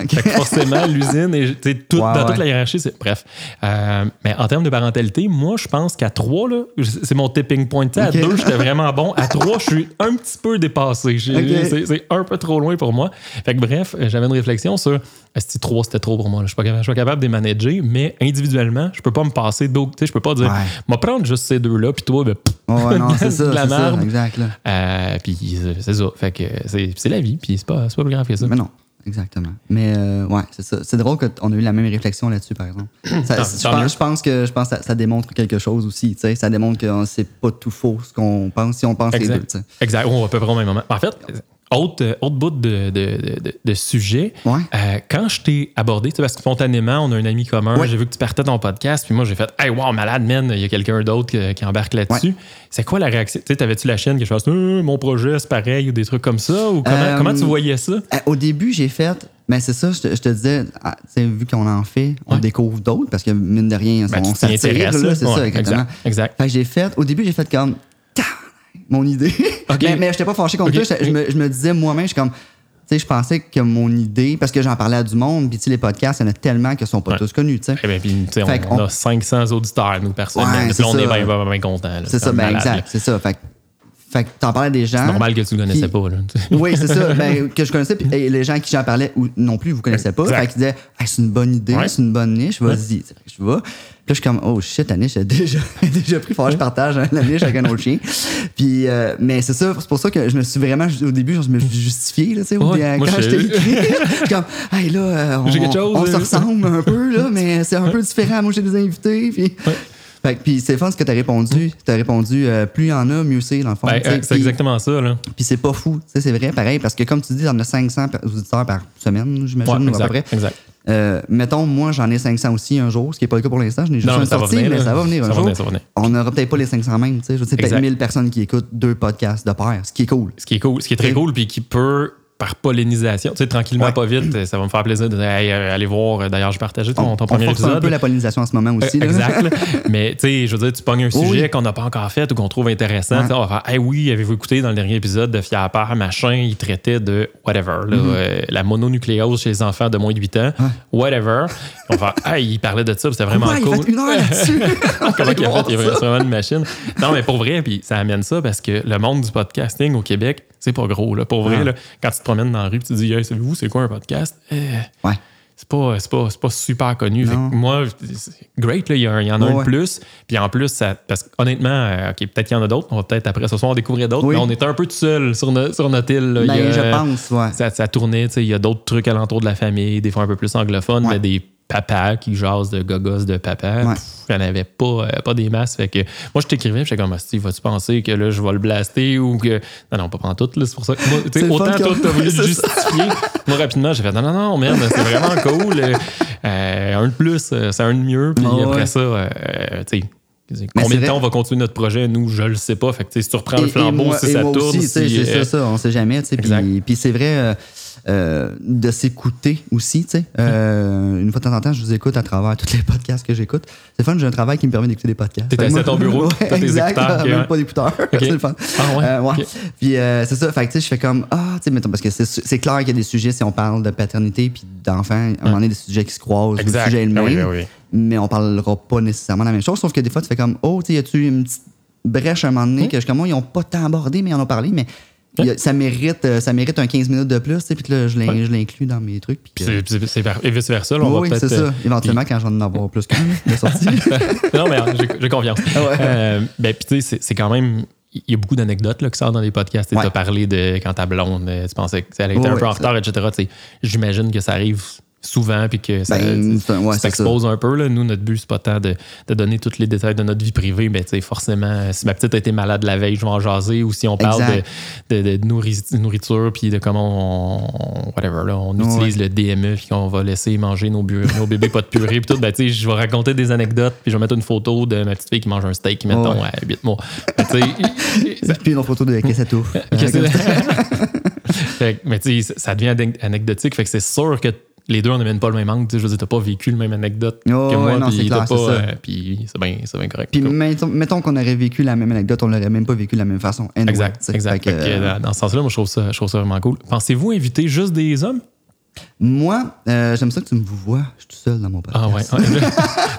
Fait que forcément, l'usine, est- tu tout- Ouais, dans ouais. toute la hiérarchie, c'est. Bref. Euh, mais en termes de parentalité, moi, je pense qu'à 3, là, c'est mon tipping point. Tu sais, Ok. À 2, j'étais vraiment bon. À 3, je suis un petit peu dépassé. C'est c'est un peu trop loin pour moi. Fait que bref, j'avais une réflexion sur que 3, c'était trop pour moi. Je suis pas capable, je suis pas capable de les manager, mais individuellement, je peux pas me passer d'autres. Tu sais, Je peux pas dire, moi, prendre juste ces deux-là, puis toi, ben, pff, Ouais, non, c'est ça. de la merde. Exact. Là. euh, puis c'est ça. Fait que c'est c'est la vie, puis c'est pas, c'est pas plus grave que ça. Mais non, exactement. Mais euh, ouais, c'est ça. C'est drôle qu'on a eu la même réflexion là-dessus, par exemple. Ça- je, pense, je pense que, je pense que ça, ça démontre quelque chose aussi. tu sais. Ça démontre que c'est pas tout faux ce qu'on pense si on pense les Exact. deux. tu sais. Exact. Oh, à peu près au même moment. En fait, autre, euh, autre bout de, de, de, de sujet, Ouais. euh, quand je t'ai abordé, tu sais, parce que spontanément, on a un ami commun, Ouais. j'ai vu que tu partais ton podcast, puis moi, j'ai fait Hey, wow, malade, man, il y a quelqu'un d'autre qui, qui embarque là-dessus. C'est quoi la réaction? Tu sais, t'avais-tu la chaîne que je fasse Euh, mon projet, c'est pareil, ou des trucs comme ça? Ou comment, Euh, comment tu voyais ça? Au début, j'ai fait. Mais c'est ça, je te, je te disais, ah, vu qu'on en fait, on Ouais. découvre d'autres parce que mine de rien, Ben, on s'attire, c'est Ouais, ça, exactement. exact, exact. Fait que j'ai fait, au début, j'ai fait comme, mon idée. Ok. mais mais j'étais pas fâché contre Ok. toi, je, me, je me disais moi-même, je suis comme, tu sais, je pensais que mon idée, parce que j'en parlais à du monde, puis tu sais, les podcasts, il y en a tellement qu'ils sont pas Ouais. tous connus, tu sais. Eh ben, puis, tu sais, Fait on, qu'on- a 500 500 auditeurs, nous, personnellement. Ouais, on est bien, bien, bien contents. C'est ça, ben malade, exact, c'est ça. Fait Fait que t'en parlais des gens. C'est normal que tu le connaissais pas. Là. Oui, c'est ça. Ben, que je connaissais. Puis et les gens à qui j'en parlais ou, non plus, vous connaissez pas. Exact. Fait qu'ils disaient, Hey, c'est une bonne idée, Ouais. c'est une bonne niche, vas-y. Je vais. Puis là, je suis comme, oh shit, la niche est déjà, déjà pris. Faut que je partage hein, la niche avec un autre chien. Puis, euh, mais c'est ça, c'est pour ça que je me suis vraiment, au début, je me suis justifié, là, Ouais, moi, quand t'ai écrit. je suis comme, hey, là, euh, on, chose, on se ressemble un peu, là, mais c'est un peu différent. Moi, j'ai des invités. Puis, fait que- puis c'est fun ce que t'as répondu. T'as répondu, euh, plus il y en a, mieux c'est, dans le fond. Ben, tu euh, c'est exactement ça. Là. puis c'est pas fou. Tu c'est vrai, pareil, parce que comme tu dis, on a 500 per- auditeurs par semaine, j'imagine, Ouais, ou à exact, peu près. exact. Euh, mettons, moi, j'en ai 500 aussi un jour, ce qui n'est pas le cas pour l'instant. Je n'ai juste Non, une mais ça va sortie, venir, mais là. ça va venir un Ça va jour. venir, ça va venir. On n'aura peut-être pas les 500 même. Tu sais, je sais, peut-être Exact. 1000 personnes qui écoutent deux podcasts de pair, ce qui est cool. Ce qui est cool, ce qui est très cool, puis qui peut, par pollinisation, tu sais, tranquillement, Ouais. pas vite, ça va me faire plaisir de dire, Hey, euh, voir. D'ailleurs, j'ai partagé ton, On, ton on premier force un épisode. peu la pollinisation en ce moment aussi. Euh. Exact. Mais tu sais, je veux dire, tu pognes un sujet oui. qu'on n'a pas encore fait ou qu'on trouve intéressant. Ouais. On va faire, hey, oui, avez-vous écouté dans le dernier épisode de Fier à part, machin, il traitait de whatever, là, euh, la mononucléose chez les enfants de moins de 8 ans. Ouais. whatever. on va faire, hey, il parlait de ça, c'était vraiment il cool. fait une heure là-dessus. Comment il a fait? Il vraiment une machine. Non, mais pour vrai, puis ça amène ça parce que le monde du podcasting au Québec, c'est pas gros. Là. Pour vrai, là, quand tu te promènes dans la rue, tu te dis, hey, savez-vous, c'est quoi un podcast? Eh, Ouais. c'est pas, c'est pas, c'est pas super connu. Fait que moi, c'est great, là, il y, en a un de ouais. plus. Puis en plus, ça, parce que honnêtement, euh, OK, peut-être qu'il y en a d'autres. On va peut-être après ce soir découvrir d'autres. Oui. Mais on était un peu tout seul sur, no- sur notre île. là. Il y Ben, a- je pense, ouais. ça, ça tournait, tu sais, il y a d'autres trucs alentour de la famille, des fois un peu plus anglophones, Ouais. mais des papas qui jasent de gogos de papa. Ouais. Pff, Il n'y en avait pas, euh, pas des masses. Fait que moi, je t'écrivais, j'étais comme, Steve, vas-tu penser que là, je vais le blaster ou que. Non, non, pas prendre tout, là, c'est pour ça. que Moi, autant toi, t'as voulu le justifier. moi, rapidement, j'ai fait, non, non, non, merde, c'est vraiment cool. Euh, euh, un de plus, c'est un de mieux. Puis Ah après ouais. ça, euh, tu sais. Mais Combien de temps on va continuer notre projet? Nous, je le sais pas. Fait que, si tu reprends le Et- et flambeau, moi- si et ça moi tourne. aussi, si, c'est euh, ça, ça, on sait jamais. puis c'est vrai euh, de s'écouter aussi. tu sais. Euh, une fois de temps en temps, je vous écoute à travers tous les podcasts que j'écoute. C'est fun, j'ai un travail qui me permet d'écouter des podcasts. T'es assis à ton bureau, Ouais, t'as tes écouteurs, même ouais. pas d'écouteurs. c'est le fun. Ah ouais? Euh, ouais. Puis c'est ça. Fait que tu sais, je fais comme ah, tu sais, mettons, parce que c'est clair qu'il y a des sujets si on parle de paternité puis d'enfants, à un moment donné, des sujets qui se croisent, Exact. le sujet est le Ah même. ah oui. Mais on parlera pas nécessairement de la même chose. Sauf que des fois, tu fais comme oh, tu sais, y a-tu une petite brèche à un moment donné que je comme moi, ils ont pas tant abordé, mais ils en ont parlé, mais a- ça mérite euh, ça mérite un 15 minutes de plus, puis là, je Ouais. l'inclus dans mes trucs. Puis, euh, Et vice-versa, oui, va c'est peut-être. euh, ça. Éventuellement, quand j'en ai en avoir plus qu'un, de sortie. non, mais j'ai- confiance. Ah ouais. Euh, ben, puis tu sais, c'est- quand même. Il y a beaucoup d'anecdotes là, qui sortent dans les podcasts. Tu Ouais. as parlé de quand ta blonde, tu pensais qu'elle était Ouais, un peu en retard, etc. J'imagine que ça arrive souvent puis que ça, Ben, ouais, t'exposes un peu. Là. Nous, notre but, c'est pas tant de, de donner tous les détails de notre vie privée, mais tu sais, forcément, si ma petite a été malade la veille, je vais en jaser, ou si on parle de, de, de nourri- nourriture, puis de comment on, whatever, là, on Ouais. utilise le DME, puis qu'on va laisser manger nos, nos bébés pas de purée, puis tout, ben, tu sais, je vais raconter des anecdotes, puis je vais mettre une photo de ma petite fille qui mange un steak, mettons, Ouais. à 8 mois. Ben, puis une photo de que- Fait que- mais tu sais, ça devient ane- anecdotique. Fait que c'est sûr que les deux, on n'amène pas le même angle. Je veux dire, t'as pas vécu le même anecdote Oh, que moi. puis c'est t'as clair, c'est pas, ça. puis c'est bien, c'est bien correct. Puis mettons, mettons qu'on aurait vécu la même anecdote, on l'aurait même pas vécu de la même façon. Anyway, Exact, exact. Que, euh, dans, dans ce sens-là, moi, je trouve, ça, je trouve ça vraiment cool. Pensez-vous inviter juste des hommes? Moi, euh, j'aime ça que tu me vois. Je suis tout seul dans mon podcast. Ah ouais.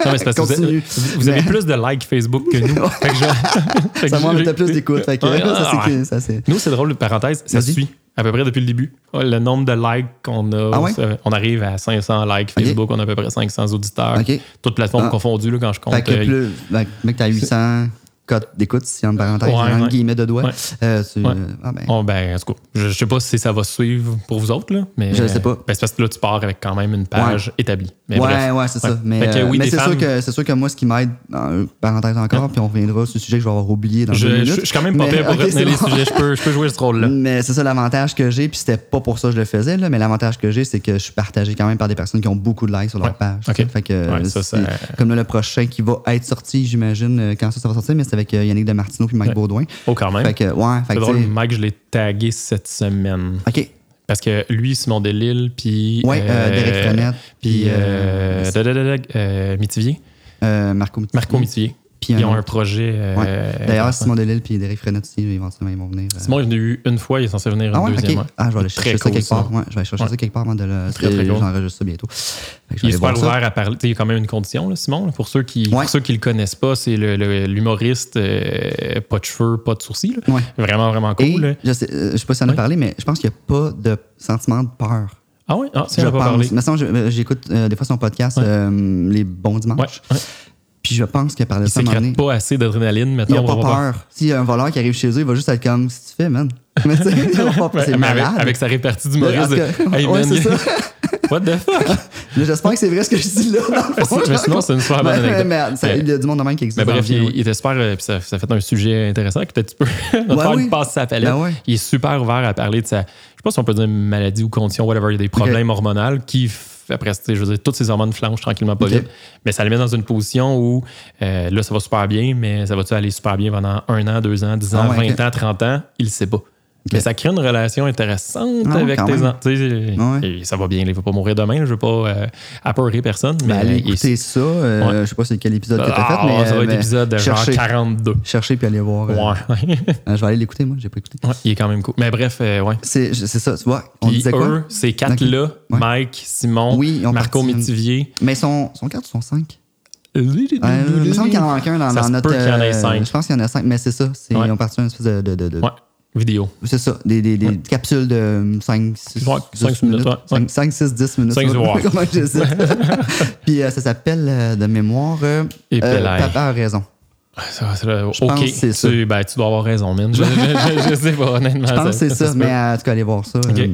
non, mais c'est parce que vous vous avez Mais- plus de likes Facebook que nous. Fait que je- fait que Ça j'ai- t'as plus d'écoute. Fait que Ouais, ça, c'est ouais. que- ça, c'est. Nous, c'est drôle, parenthèse, ça suit à peu près depuis le début. Le nombre de likes qu'on a, Ah ouais? on arrive à 500 likes. Ok. Facebook, on a à peu près 500 auditeurs. OK. Toutes plateformes Ah. confondues là, quand je compte. Fait que euh, plus. Fait que, mec, t'as 800 cotes d'écoute, si en parenthèse, Ouais, entre ouais. guillemets de doigts. Ouais. Euh, tu- Ouais. ah ben. Oh, ben, en tout cas, je, je sais pas si ça va suivre pour vous autres, là, mais. Je sais pas. Ben, c'est parce que là, tu pars avec quand même une page établie. Mais ouais, bref. ouais, c'est ça. Mais, euh, oui, mais c'est sûr que c'est sûr que moi, ce qui m'aide, euh, parenthèse encore, puis on reviendra sur le sujet que je vais avoir oublié dans Je, deux je- minutes. je suis quand même pas prêt pour retenir les bon. sujets. Je peux, je peux jouer ce rôle-là. Mais c'est ça l'avantage que j'ai, puis c'était pas pour ça que je le faisais, là, mais l'avantage que j'ai, c'est que je suis partagé quand même par des personnes qui ont beaucoup de likes sur leur page. Fait que, Comme là, le prochain qui va être sorti, j'imagine, euh, quand ça, va sortir, mais avec euh, Yannick de Martineau puis Mike Ouais. Baudouin. Oh, quand même. Fait que, ouais, fait drôle, Mike, je l'ai tagué cette semaine. OK. Parce que lui, Simon Delille, puis. Ouais, euh, Derek Frenette, Puis. euh, euh, euh, Mitivier. Euh, Marco Mitivier. Marco Mitivier. Puis Ils ont un projet. euh, Ouais. D'ailleurs, Simon Delille puis Derek Frenette aussi, éventuellement, ils vont venir. euh. Simon est venu une fois, il est censé venir Ah une ouais, deuxième. ok. ouais. Ah, je vais aller chercher ça cool, quelque part. ça. Ouais, je vais aller chercher ça quelque part avant de le. Très, très cool. J'enregistre ça bientôt. Je vais Il est aller super ça. ouvert à parler. Il y a quand même une condition, là, Simon. là, pour ceux qui ceux qui le connaissent pas, c'est l'humoriste, euh, pas de cheveux, pas de sourcils. Vraiment, vraiment Et cool. là. je sais, euh, je sais pas si on en a parlé, mais je pense qu'il n'y a pas de sentiment de peur. Ah oui, ah, si je on pas parlé. Je- j'écoute des fois son podcast, Les Bons Ouais, Dimanches. Puis je pense qu'il a parlé de Il ça donné. pas assez d'adrénaline, Il mettons. n'a pas peur. S'il y a un voleur qui arrive chez eux, il va juste être comme, si tu fais, man? Mais tu il c'est malade. avec sa répartie d'humoriste. Hey, man, c'est ça. What the fuck? J'espère que c'est vrai ce que je dis là. Dans le fond. mais sinon, c'est une super bonne anecdote. mais- mais ça- Il y a du monde de même qui existe. Mais bref, il, il était super. euh, puis ça, ça fait un sujet intéressant que peut-être tu peux nous Ouais, oui. passe sa palette. Ben ouais. Il est super ouvert à parler de sa. Je sais pas si on peut dire maladie ou condition, whatever. Il y a des problèmes hormonaux qui, après, tu sais, je veux dire, toutes ces hormones flanchent tranquillement pas vite. Mais ça le met dans une position où euh, là, ça va super bien, mais ça va-tu aller super bien pendant un an, deux ans, dix ans, Ah ouais, 20 ok. ans, 30 ans? Il le sait pas. Mais ça crée une relation intéressante avec tes enfants. Tu ouais. et Ça va bien, il va pas mourir demain. Je veux pas euh, apeurer personne. Mais Ben, allez il écouter ça. euh, Ouais. Je sais pas c'est quel épisode que t'as Ah, fait, mais. ça va être mais épisode de genre cherchez. 42. Chercher puis aller voir. euh, Ouais. euh, je vais aller l'écouter, moi. J'ai pas écouté. Il est quand même cool. Mais bref, euh, ouais. C'est c'est ça, tu vois. On Puis disait quoi? eux, ces quatre-là. Mike, Simon, Oui, Marco parti une- Métivier. Mais son, son 4 ou son 5? Euh, il me semble qu'il y en manque un dans, notre. cinq. Je pense qu'il y en a 5, mais c'est ça. Ils ont parti une espèce de. Vidéo. C'est ça, des, des, des capsules de 5, 6, Ouais, minutes, ouais, ouais. 5, 6, 10 minutes. Cinq je sais heures. pas Comment je sais? Puis euh, ça s'appelle euh, de mémoire. euh, euh. Papa a raison. Ça, c'est le- Je ok, pense c'est ça. tu, ben, tu dois avoir raison, man. Je, je, sais pas, honnêtement. Je pense que c'est ça, mais euh, en tout cas, allez voir ça. Ok. euh,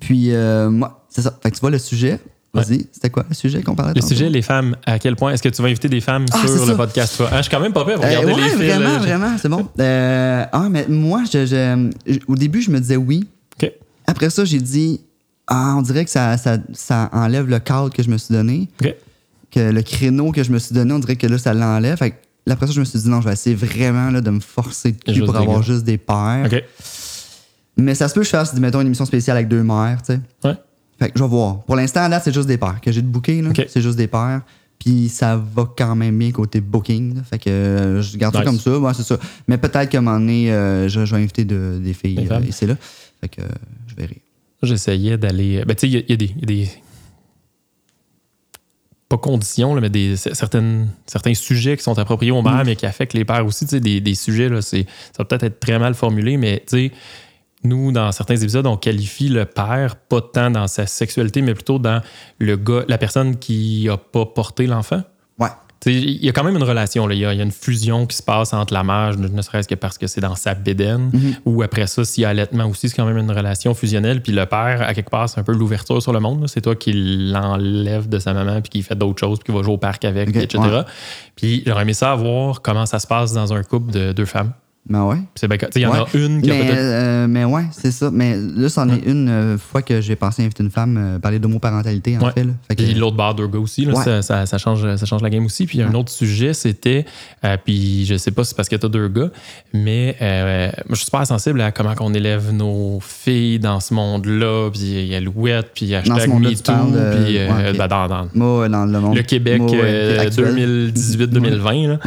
puis, euh, moi, c'est ça. Fait que tu vois le sujet. Vas-y, c'était quoi le sujet qu'on parlait Le sujet, les femmes, à quel point est-ce que tu vas inviter des femmes Ah, sur le podcast? toi? Hein, je suis quand même pas prêt pour Euh, regarder ouais, les fils. vraiment, là. vraiment, c'est bon. Euh, ah, mais moi, je, je- au début, je me disais oui. Après ça, j'ai dit, ah, on dirait que ça, ça, ça enlève le cadre que je me suis donné, OK. que le créneau que je me suis donné, on dirait que là, ça l'enlève. Fait que là, après ça, je me suis dit, non, je vais essayer vraiment là, de me forcer de pour avoir gars. juste des pères. Mais ça se peut que je fasse, mettons, une émission spéciale avec deux mères, tu sais. Ouais. Fait que je vais voir. Pour l'instant, là, c'est juste des paires. Que j'ai de Ok. c'est juste des paires. Puis ça va quand même bien côté booking. là. Fait que euh, je garde ça comme ça. Ouais, c'est ça. Mais peut-être qu'à un moment donné, euh, je, je vais inviter de- des filles Des femmes. euh, là. Fait que je verrai. J'essayais d'aller. Ben, tu sais, il y, a- il y a des- y a des. Pas conditions, là, mais des, certaines, certains sujets qui sont appropriés aux Mm. mères, mais qui affectent les pères aussi. Tu sais, des, des sujets, là, c'est, ça va peut-être être très mal formulé, mais tu sais, nous, dans certains épisodes, on qualifie le père pas tant dans sa sexualité, mais plutôt dans le gars, la personne qui a pas porté l'enfant. Ouais. Il y a quand même une relation. Il y, a il y a une fusion qui se passe entre la mère, ne serait-ce que parce que c'est dans sa bédaine, Mhm. ou après ça, s'il y a allaitement aussi, c'est quand même une relation fusionnelle. Puis le père, à quelque part, c'est un peu l'ouverture sur le monde. C'est toi qui l'enlève de sa maman, puis qui fait d'autres choses, puis qui va jouer au parc avec, etc. ouais. Puis j'aurais aimé ça voir comment ça se passe dans un couple de deux femmes. Ben ouais. C'est Il y en Ouais. a une qui a Mais, peut-être. euh, mais ouais, c'est ça. Mais là, c'en est une euh, fois que j'ai pensé inviter une femme euh, parler d'homoparentalité, en Ouais. fait. Là. Fait que- Puis l'autre barre deux gars aussi, là, ça, ça- ça change, ça change la game aussi. Puis il y a un autre sujet, c'était, euh, puis je sais pas si c'est parce que tu as deux gars, mais moi, je suis super sensible à comment on élève nos filles dans ce monde-là. Puis il y a Louette, puis hashtag MeToo, de- puis euh, ouais, ok. ben, dans, dans Moi, dans le monde. le Québec Moi, ouais, euh, actuel. 2018-2020.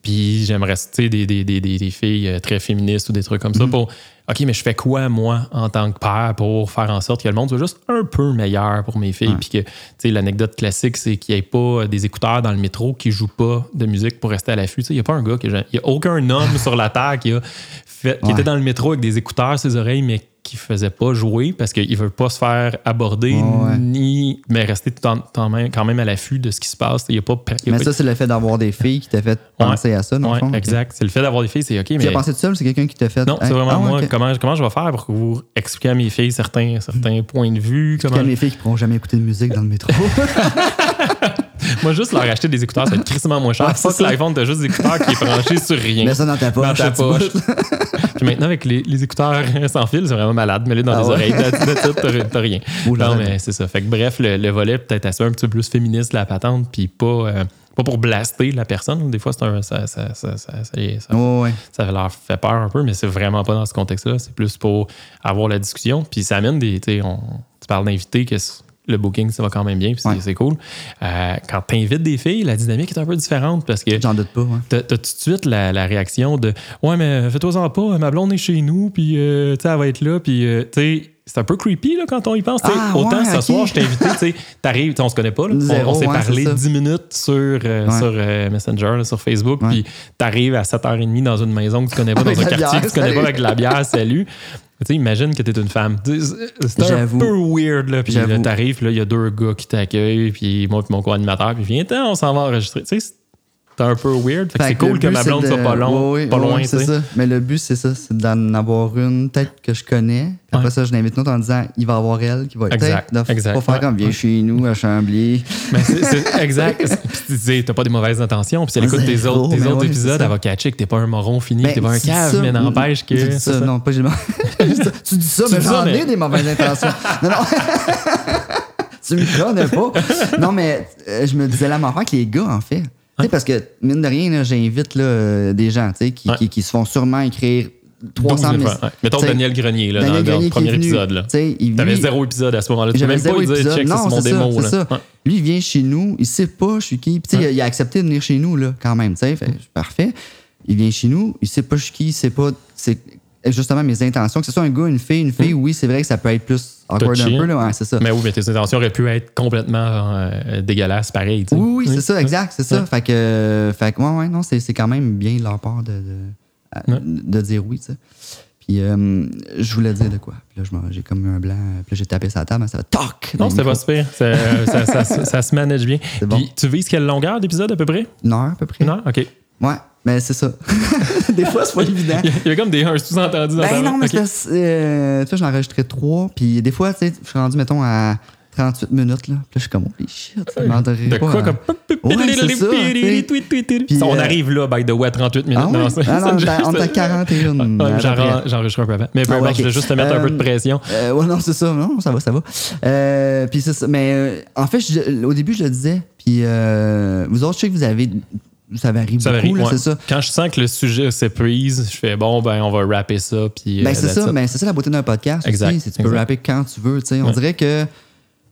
Euh, puis j'aimerais citer des, des, des, des, des filles euh, très féministes ou des trucs comme ça Mhm. pour OK, mais je fais quoi, moi, en tant que père, pour faire en sorte que le monde soit juste un peu meilleur pour mes filles? Puis que, tu sais, l'anecdote classique, c'est qu'il n'y ait pas des écouteurs dans le métro qui ne jouent pas de musique pour rester à l'affût. Tu sais, Il n'y a pas un gars, il n'y a aucun homme sur la Terre qui, a fait, qui Ouais. était dans le métro avec des écouteurs, ses oreilles, mais qui ne faisait pas jouer parce qu'il ne veut pas se faire aborder, Ouais. ni mais rester tout en- quand même, quand même à l'affût de ce qui se passe. Il y a pas, il y a Mais pas- ça, c'est le fait d'avoir des filles qui t'a fait Ouais. penser à ça, dans Ouais, le fond. ok. exact. C'est le fait d'avoir des filles, c'est OK, Tu mais. as pensé tout seul, c'est quelqu'un qui t'a fait. Non, c'est Hey, vraiment ah moi. Comment, comment je vais faire pour vous expliquer à mes filles certains, certains points de vue? Comment... qu'il a mes filles qui pourront jamais écouter de musique dans le métro. Moi, juste leur acheter des écouteurs, ça va être crissement moins cher. Ouais, c'est Fuck ça. l'iPhone, t'as juste des écouteurs qui est branché sur rien. Mets ça dans ta poche. dans ta poche. Puis maintenant, avec les, les écouteurs sans fil, c'est vraiment malade. Mets-les dans Ah les ouais. oreilles. T'as t'as rien. Non, mais c'est ça. Fait que bref, le, le volet peut-être assez un petit peu plus féministe, la patente, puis pas, euh, pas pour blaster la personne. Des fois, c'est un, ça, ça, ça, ça, Ouais, ça leur fait peur un peu, mais c'est vraiment pas dans ce contexte-là. C'est plus pour avoir la discussion. Puis ça amène des. tu sais, on- Tu parles d'invités que le booking, ça va quand même bien, puis c'est- Ouais. c'est cool. Euh, quand tu invites des filles, la dynamique est un peu différente parce que J'en doute pas, ouais. T'as t'as tout de suite la, la réaction de Ouais, mais fais-toi-en pas, ma blonde est chez nous, puis euh, tu sais, elle va être là, puis euh, tu sais, c'est un peu creepy là, quand on y pense. tu. Ah, Autant ouais, ce soir, je t'ai invité, tu t'arrives, tu on se connaît pas, là. On- Zéro, on s'est ouais, parlé c'est ça. 10 minutes sur, euh, Ouais. sur euh, Messenger, là, sur Facebook, puis t'arrives à 7h30 dans une maison que tu connais pas, dans un quartier bière, que tu connais salut. pas avec de la bière, salut. Tu sais, imagine que t'es une femme. C'est un peu weird, là. Puis là, t'arrives, là, il y a deux gars qui t'accueillent, puis moi, puis mon co-animateur, puis viens, on s'en va enregistrer. Tu sais, c'est un peu weird. Fait que Fait c'est cool que ma blonde de- soit pas, long, Ouais, ouais, pas loin, c'est ça. Mais le but, c'est ça, c'est d'en avoir une, peut-être que je connais. Après Ouais. ça, je l'invite une autre en disant, il va avoir elle qui va être Exact, de- exact, Pas faire ouais, comme, viens ouais. chez nous à Chambly. Mais c'est c'est exact. Puis tu disais, t'as pas des mauvaises intentions. Puis si elle écoute tes autres, tes épisodes, elle va catcher que t'es pas un moron fini, que t'es pas un cave, ça, mais n'empêche que. Tu dis ça, non, pas Tu dis ça, mais j'en ai des mauvaises intentions. Non, non. tu me connais pas. Non, mais euh, je me disais la même affaire que les gars, en fait. Parce que, mine de rien, j'invite euh, des gens, qui, Ouais. qui, qui se font sûrement écrire 12 300 000 000. fois, ouais. Mettons Daniel Grenier, là, Daniel dans, le premier venu, épisode. tu lui- zéro épisode à ce moment-là. Tu même pas zéro lui dire, épisode. check, c'est mon c'est ça, là. Lui, il vient chez nous, il sait pas je suis qui. Puis, il a- il a accepté de venir chez nous, là, quand même. fait, parfait. Il vient chez nous, il sait pas je suis qui, il sait pas. C'est justement mes intentions. Que ce soit un gars, une fille, une fille, oui, c'est vrai que ça peut être plus awkward Touchy, un peu, là. Ouais, c'est ça. Mais oui, mais tes intentions auraient pu être complètement euh, dégueulasses, pareil. tu sais. Oui, oui, c'est ça, exact, c'est ça. Fait que, fait que, ouais, ouais, non, c'est quand même bien de leur part de, de, dire oui, tu sais. Puis, euh, je voulais dire de quoi. Puis là, j'ai comme eu un blanc. Puis là, j'ai tapé sa table, ça va toc! Non, le c'était pas super. Ça, ça, ça- ça se manage bien. Bon. Puis tu vises quelle longueur d'épisode à peu près? Une heure, à peu près. Non? OK. Ouais, mais c'est ça. Des fois, c'est pas évident. Il y a comme des un sous-entendus dans Ben non, mais c'est. euh, tu vois, j'en trois. Puis des fois, tu sais, je suis rendu, mettons, à 38 minutes. Là. Puis là, je suis comme, holy shit, ça De quoi comme. On euh, arrive là, by the way, à 38 minutes. Ah? Non, Ah on est à- on est à juste- 41. Ouais, à peu j'en- près. J'enregistre un peu avant. Mais peu Ah importe, je voulais juste te mettre un Euh, peu de pression. Euh, ouais, non, c'est ça. Non, ça va, ça va. Euh, puis c'est ça. Mais euh, en fait, au début, je le disais. Puis euh, vous autres, je sais que vous avez. Ça varie Ça beaucoup, ouais. c'est ça. Quand je sens que le sujet s'épuise, je fais bon, ben, on va rapper ça. Puis, Ben, euh, c'est ça, ben, c'est ça la beauté d'un podcast Exact, aussi. tu peux exact. rapper quand tu veux. tu sais. On Ouais. dirait que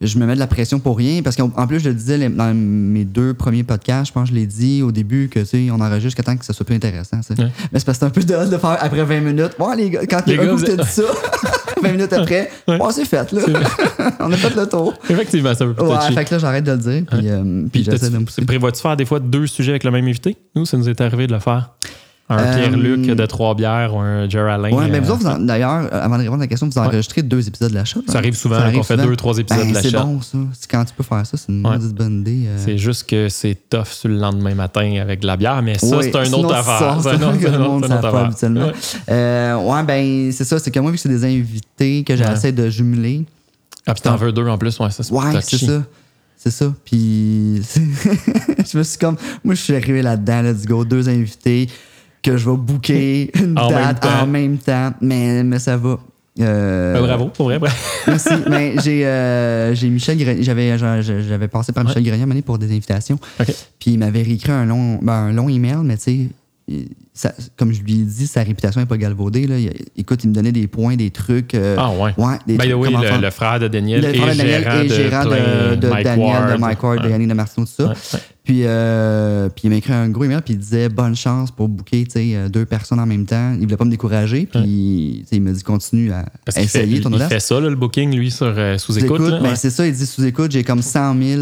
je me mets de la pression pour rien parce qu'en en plus, je le disais dans mes deux premiers podcasts, je pense que je l'ai dit au début que tu sais, on enregistre jusqu'à temps que ça soit plus intéressant. Ouais. Mais c'est parce que c'est un peu de hâte de faire après 20 minutes. Bon, les gars, quand Les un gars, coup vous dit ça, 20 minutes après, Ouais. bon, c'est fait. Là. on a fait le tour. Effectivement, c'est un peu plus Ouais, fait que là, j'arrête de le dire. Puis, euh, puis j'essaie de me pousser. prévois-tu faire des fois deux sujets avec le même invité? Nous, ça nous est arrivé de le faire. Un Euh, Pierre-Luc de Trois-Bières ou un Jerry Alain. Ouais, mais vous euh, autres, d'ailleurs, euh, avant de répondre à la question, vous enregistrez deux épisodes de la shot. Ça arrive souvent, qu'on fait deux, trois épisodes Ben, de la C'est shot. bon, ça. C'est Quand tu peux faire ça, c'est une Ouais. maudite bonne idée. euh. C'est juste que c'est tough sur le lendemain matin avec de la bière, mais ça, Oui, c'est un autre c'est affaire. C'est c'est un autre, que c'est le un autre- monde c'est un autre affaire. habituellement. Ouais. Ben, c'est ça. C'est que moi, vu que c'est des invités que j'essaie de jumeler. Ah, puis t'en veux deux en plus, ouais, ça, c'est Ouais, c'est ça. C'est ça. Puis, je me suis comme. Moi, je suis arrivé là-dedans, let's go, deux invités, que je vais booker une En même date temps. en même temps. Mais, mais ça va. Euh, Ben, bravo, pour vrai. Merci. Mais j'ai euh, j'ai Michel Grenier. J'avais j'avais- passé par Michel Grenier à moment donné pour des invitations. Puis il m'avait réécrit un long, ben, un long email, mais tu sais, comme je lui ai dit, sa réputation n'est pas galvaudée. Là. Il- écoute, il me donnait des points, des trucs. euh, Ah, ouais. Ouais, des By the way, le, frère de Daniel Le et frère de Daniel gérant, de, Daniel, Ward. de Mike Ward, de Ouais. Yannick de tout ça. Puis, euh, puis il m'a écrit un gros email, puis il disait bonne chance pour booker euh, deux personnes en même temps. Il voulait pas me décourager, puis il m'a dit continue à Parce qu'il fait, essayer ton il audace. fait ça, là, le booking, lui, sur euh, sous-écoute. Ben, ouais. c'est ça, il dit sous-écoute, j'ai comme 100 000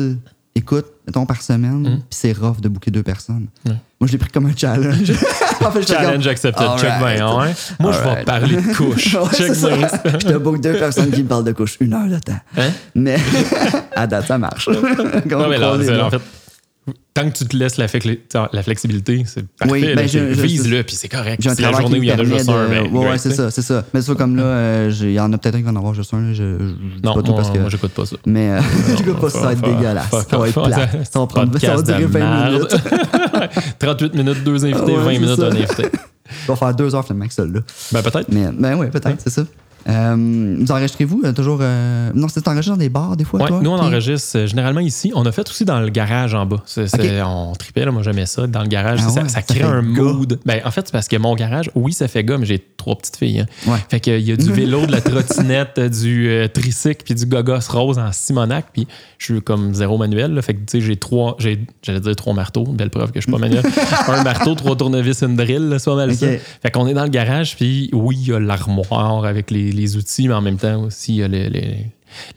écoutes, mettons, par semaine, Mm. puis c'est rough de booker deux personnes. Moi, je l'ai pris comme un challenge. en fait, j'étais Challenge comme, accepted. Check bien, ouais. Moi, je vais parler de couches. Ouais, Check bien. Je te book deux personnes qui me parlent de couche. Une heure de temps. Hein? Mais à date, ça marche. Non, mais là, croiser, c'est- là. en fait, tant que tu te laisses la, fle- la flexibilité, c'est parfait. Oui, ben, Vise-le, puis c'est correct. C'est la journée où il y en a juste permet un, de... ben, ouais, c'est ça, c'est ça. Mais c'est comme là, euh, il y en a peut-être un qui va en avoir juste un. là, Je, je, Non, pas tout moi, parce que... moi, j'écoute pas ça. mais euh, dis pas ça, ça va être dégueulasse. Ça va être plat. Ça va, prendre, ça va de durer 20 merde. minutes. 38 minutes, deux invités, Ouais, 20 c'est minutes, ça. un invité. On va faire deux heures finalement avec ça là. Ben, peut-être. Mais ben oui, peut-être, c'est ça. Euh, vous enregistrez-vous euh, toujours. euh, Non, c'est enregistré dans des bars des fois, Ouais, toi? nous, on Puis- enregistre euh, généralement ici. On a fait aussi dans le garage en bas. C'est- c'est- On tripait, là, moi j'aimais ça. Dans le garage, Ah ça, ouais, ça ça crée un gars. mood. Ben, en fait, c'est parce que mon garage, oui, ça fait gars, mais j'ai trois petites filles. hein. Ouais. Fait qu'il y a du vélo, de la trottinette, du tricycle, puis du gogos rose en Simonac. Puis je suis comme zéro manuel. là. fait que tu sais, j'ai trois, j'ai- j'allais dire trois marteaux. Belle preuve que je suis pas manuel. un marteau, trois tournevis, une drill, là, c'est pas mal ça. Fait qu'on est dans le garage, puis oui, il y a l'armoire avec les, les outils, mais en même temps aussi, il y a le, le-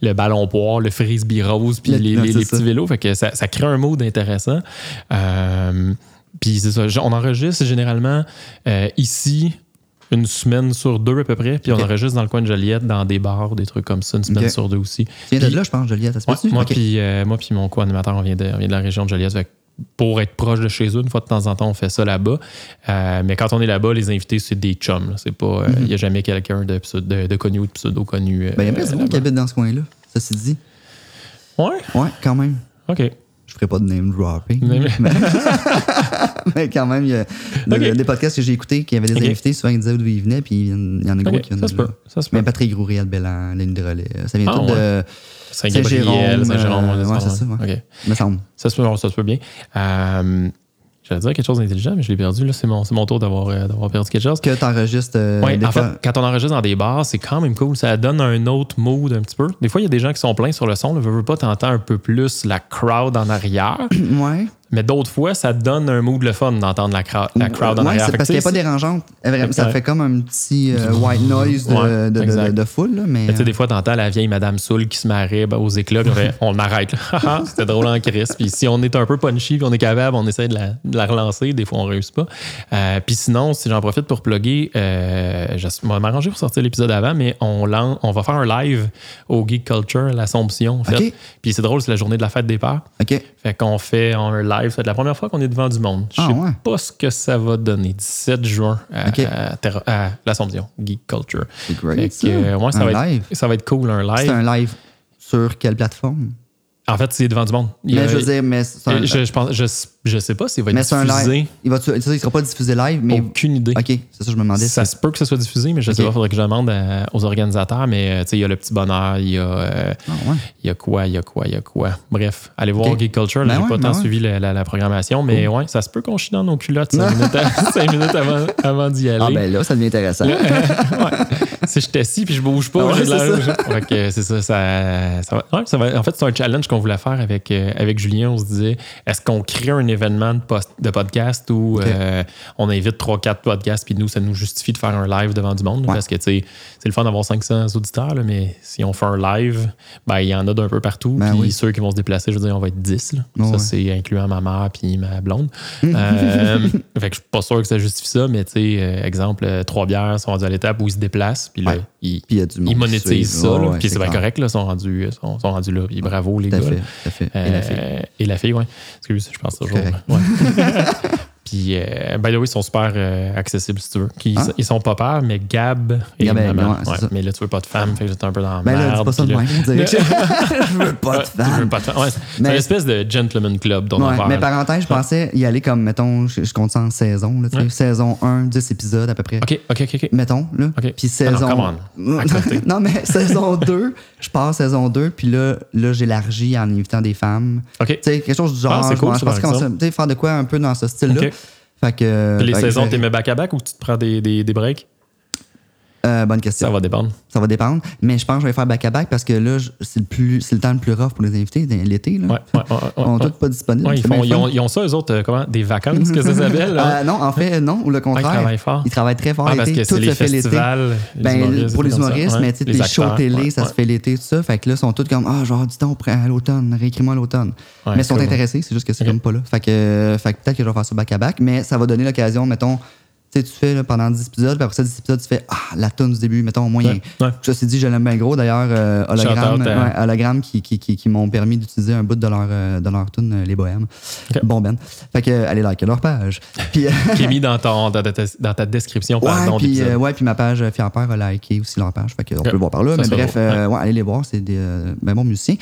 le ballon poire, le frisbee rose, puis Le- les, non, les- petits vélos. Fait que ça, ça crée un mood intéressant. Euh, puis c'est ça. On enregistre généralement euh, ici une semaine sur deux à peu près, puis on enregistre dans le coin de Joliette, dans des bars, des trucs comme ça, une semaine sur deux aussi. Tu viens de là, je pense, Joliette, ça se Ouais, peut-tu? moi, puis euh, moi puis mon co-animateur, on vient, de, on vient de la région de Joliette. Fait pour être proche de chez eux, une fois de temps en temps, on fait ça là-bas. Euh, mais quand on est là-bas, les invités, c'est des chums. C'est il n'y a jamais quelqu'un de, de, de connu ou de pseudo-connu. euh, Ben, il y a du monde qui habite dans ce coin-là, ça s'est dit. Ouais, Ouais, quand même. OK. Je ferai pas de name dropping. Name- mais... mais quand même, il y a des podcasts que j'ai écoutés qui avaient des Ok. invités, souvent ils disaient d'où ils venaient, puis il y en a gros OK, qui viennent Ça se peut. Ça se peut. Mais Patrick Groury, Bellan, Ligne de relais. Ça vient Ah, tout de. Saint-Gabriel, Saint-Jérôme, euh, ouais, ouais, ça, c'est ça, ouais. Me semble. Ça se peut, ça se peut bien. Euh, J'allais dire quelque chose d'intelligent, mais je l'ai perdu. Là, c'est mon, c'est mon tour d'avoir euh, d'avoir perdu quelque chose. Que t'enregistres. euh, Ouais, des en fait, quand on enregistre dans des bars, c'est quand même cool. Ça donne un autre mood un petit peu. Des fois, il y a des gens qui sont pleins sur le son. Ne veux pas, t'entends un peu plus la crowd en arrière. ouais. Mais d'autres fois, ça donne un mood le fun d'entendre la, crowd- la crowd en Ouais, arrière. parce qu'elle n'est tu pas dérangeante. Ça que- fait comme un petit euh, white noise de, Ouais, de, de- exact. de foule. Là, mais, Mais tu sais, des fois, t'entends la vieille Madame Soul qui se marrait ben, aux éclats, puis on l'arrête. là. Haha, C'était drôle en crise. Puis si on est un peu punchy, puis on est capable, on essaie de la, de la relancer. Des fois, on réussit pas. Euh, puis sinon, si j'en profite pour plugger, euh, je vais m'arranger pour sortir l'épisode avant, mais on, on va faire un live au Geek Culture, l'Assomption, en fait. Puis c'est drôle, c'est la journée de la fête des pères. OK. Fait qu'on fait un live. C'est la première fois qu'on est devant du monde. Je Ah, sais ouais. pas ce que ça va donner. 17 juin à, Ok. à Terra- à l'Assomption, Geek Culture. C'est great. ça. ouais, ça, un va live. Être, ça va être cool, un live. C'est un live sur quelle plateforme? En fait, c'est devant du monde. Il y a- Mais je veux dire, mais un, je, je pense, je, je sais pas s'il va mais être c'est un diffusé. Il, va, sais, il sera pas diffusé live, mais. Aucune idée. OK, c'est ça que je me demandais. Ça se peut que ça soit diffusé, mais je sais Ok. pas. Il faudrait que je demande à- aux organisateurs. Mais euh, tu sais, il y a le petit bonheur, il y a, euh, Ah, ouais. il y a quoi, il y a quoi, il y a quoi. Bref, allez voir Ok. Geek Culture. là, Ben J'ai ouais, pas ben tant ouais. suivi la, la- la programmation, mais ouais, ça se peut qu'on chie dans nos culottes cinq minutes, à- cinq minutes avant, avant d'y aller. Ah, ben là, ça devient intéressant. Là, euh. Si je t'assis puis je bouge pas, Ah ouais, j'ai de la- c'est ça. Fait que c'est ça, ça, ça va- ouais, ça va- En fait, c'est un challenge qu'on voulait faire avec, euh, avec Julien. On se disait, est-ce qu'on crée un événement de, post- de podcast où euh, on invite 3-4 podcasts puis nous, ça nous justifie de faire un live devant du monde? Ouais. Parce que, c'est le fun d'avoir 500 auditeurs, là, mais si on fait un live, ben, il y en a d'un peu partout. Ben puis oui. ceux qui vont se déplacer, je veux dire, on va être 10. là. Ça, ouais. c'est incluant ma mère puis ma blonde. Euh, fait que je suis pas sûr que ça justifie ça, mais tu sais, euh, exemple, euh, trois bières sont rendues à l'étape où ils se déplacent, puis là, Ouais. ils, Puis il y a du monde ils monétisent ça, puis c'est bien correct, là, sont rendus, sont, sont rendus là, puis bravo les gars. fait, fait. Et la fille. Et la fille, oui. Excuse, je pense toujours. Correct. Ouais. Puis, euh, by the way, ils sont super euh, accessibles si tu veux. Ah. Ils sont pas pères, mais Gab et Gab ouais, Ouais. Mais là, tu veux pas de femme, fait que j'étais un peu dans la Ben là, dis pas ça de que Je veux pas de femme. Ouais, c'est Mais- une espèce de gentleman club dont on parle. mais parenthèse, je pensais y aller comme, mettons, je, je compte ça en saison, là, saison 1, 10 épisodes à peu près. OK, OK, OK. Mettons, là. Ok. Puis Ah non, saison. come on. À côté. non, mais saison 2, je pars saison 2, puis là, là j'élargis en invitant des femmes. OK. Tu sais, quelque chose du genre. Ah, c'est je cool, pense qu'on faire de quoi un peu dans ce style-là. Fait que. Les fait que saisons, t'es mets back-à-back ou tu te prends des, des, des breaks? Euh, bonne question. Ça va dépendre. Ça va dépendre. Mais je pense que je vais faire back-à-back parce que là, c'est le, plus, le temps le plus rough pour les invités l'été. Là. Ouais, ouais, Ils sont tous pas disponibles. Ils, font, ils, ont, ils ont ça, eux autres, euh, comment? Des vacances, que ça s'appelle? Euh, non, en fait, non, ou le contraire. travaillent fort. Ils travaillent très fort Ah, parce l'été. que Tout se fait l'été. Ben, pour les ça. humoristes, mais tu sais, les shows télé, ça se fait l'été, tout ça. Fait que là, ils sont tous comme, ah, genre, dis donc, à l'automne, réécris-moi à l'automne. Mais ils sont intéressés, c'est juste que c'est comme pas là. Fait que, fait que peut-être que je vais faire ça back-à-back, mais ça va donner l'occasion, mettons, tu sais, tu fais là, pendant 10 épisodes, puis après ça, 10 épisodes, tu fais, ah, la tonne du début, mettons, au moins, Ouais, ouais. Ceci dit, je l'aime bien gros. D'ailleurs, euh, Hologramme, ouais, qui, qui, qui, qui m'ont permis d'utiliser un bout de leur, euh, de leur tune, euh, Les Bohèmes. Bon, Ben. Fait que, allez liker leur page. Puis, euh, Qui est mis dans, ton, dans, ta, dans ta description, Ouais, pardon, puis, euh, ouais, puis ma page Fier Père a liké aussi leur page. Fait qu'on peut le voir par là. Ça Mais bref, euh, ouais, allez les voir, c'est des ben bons musiciens.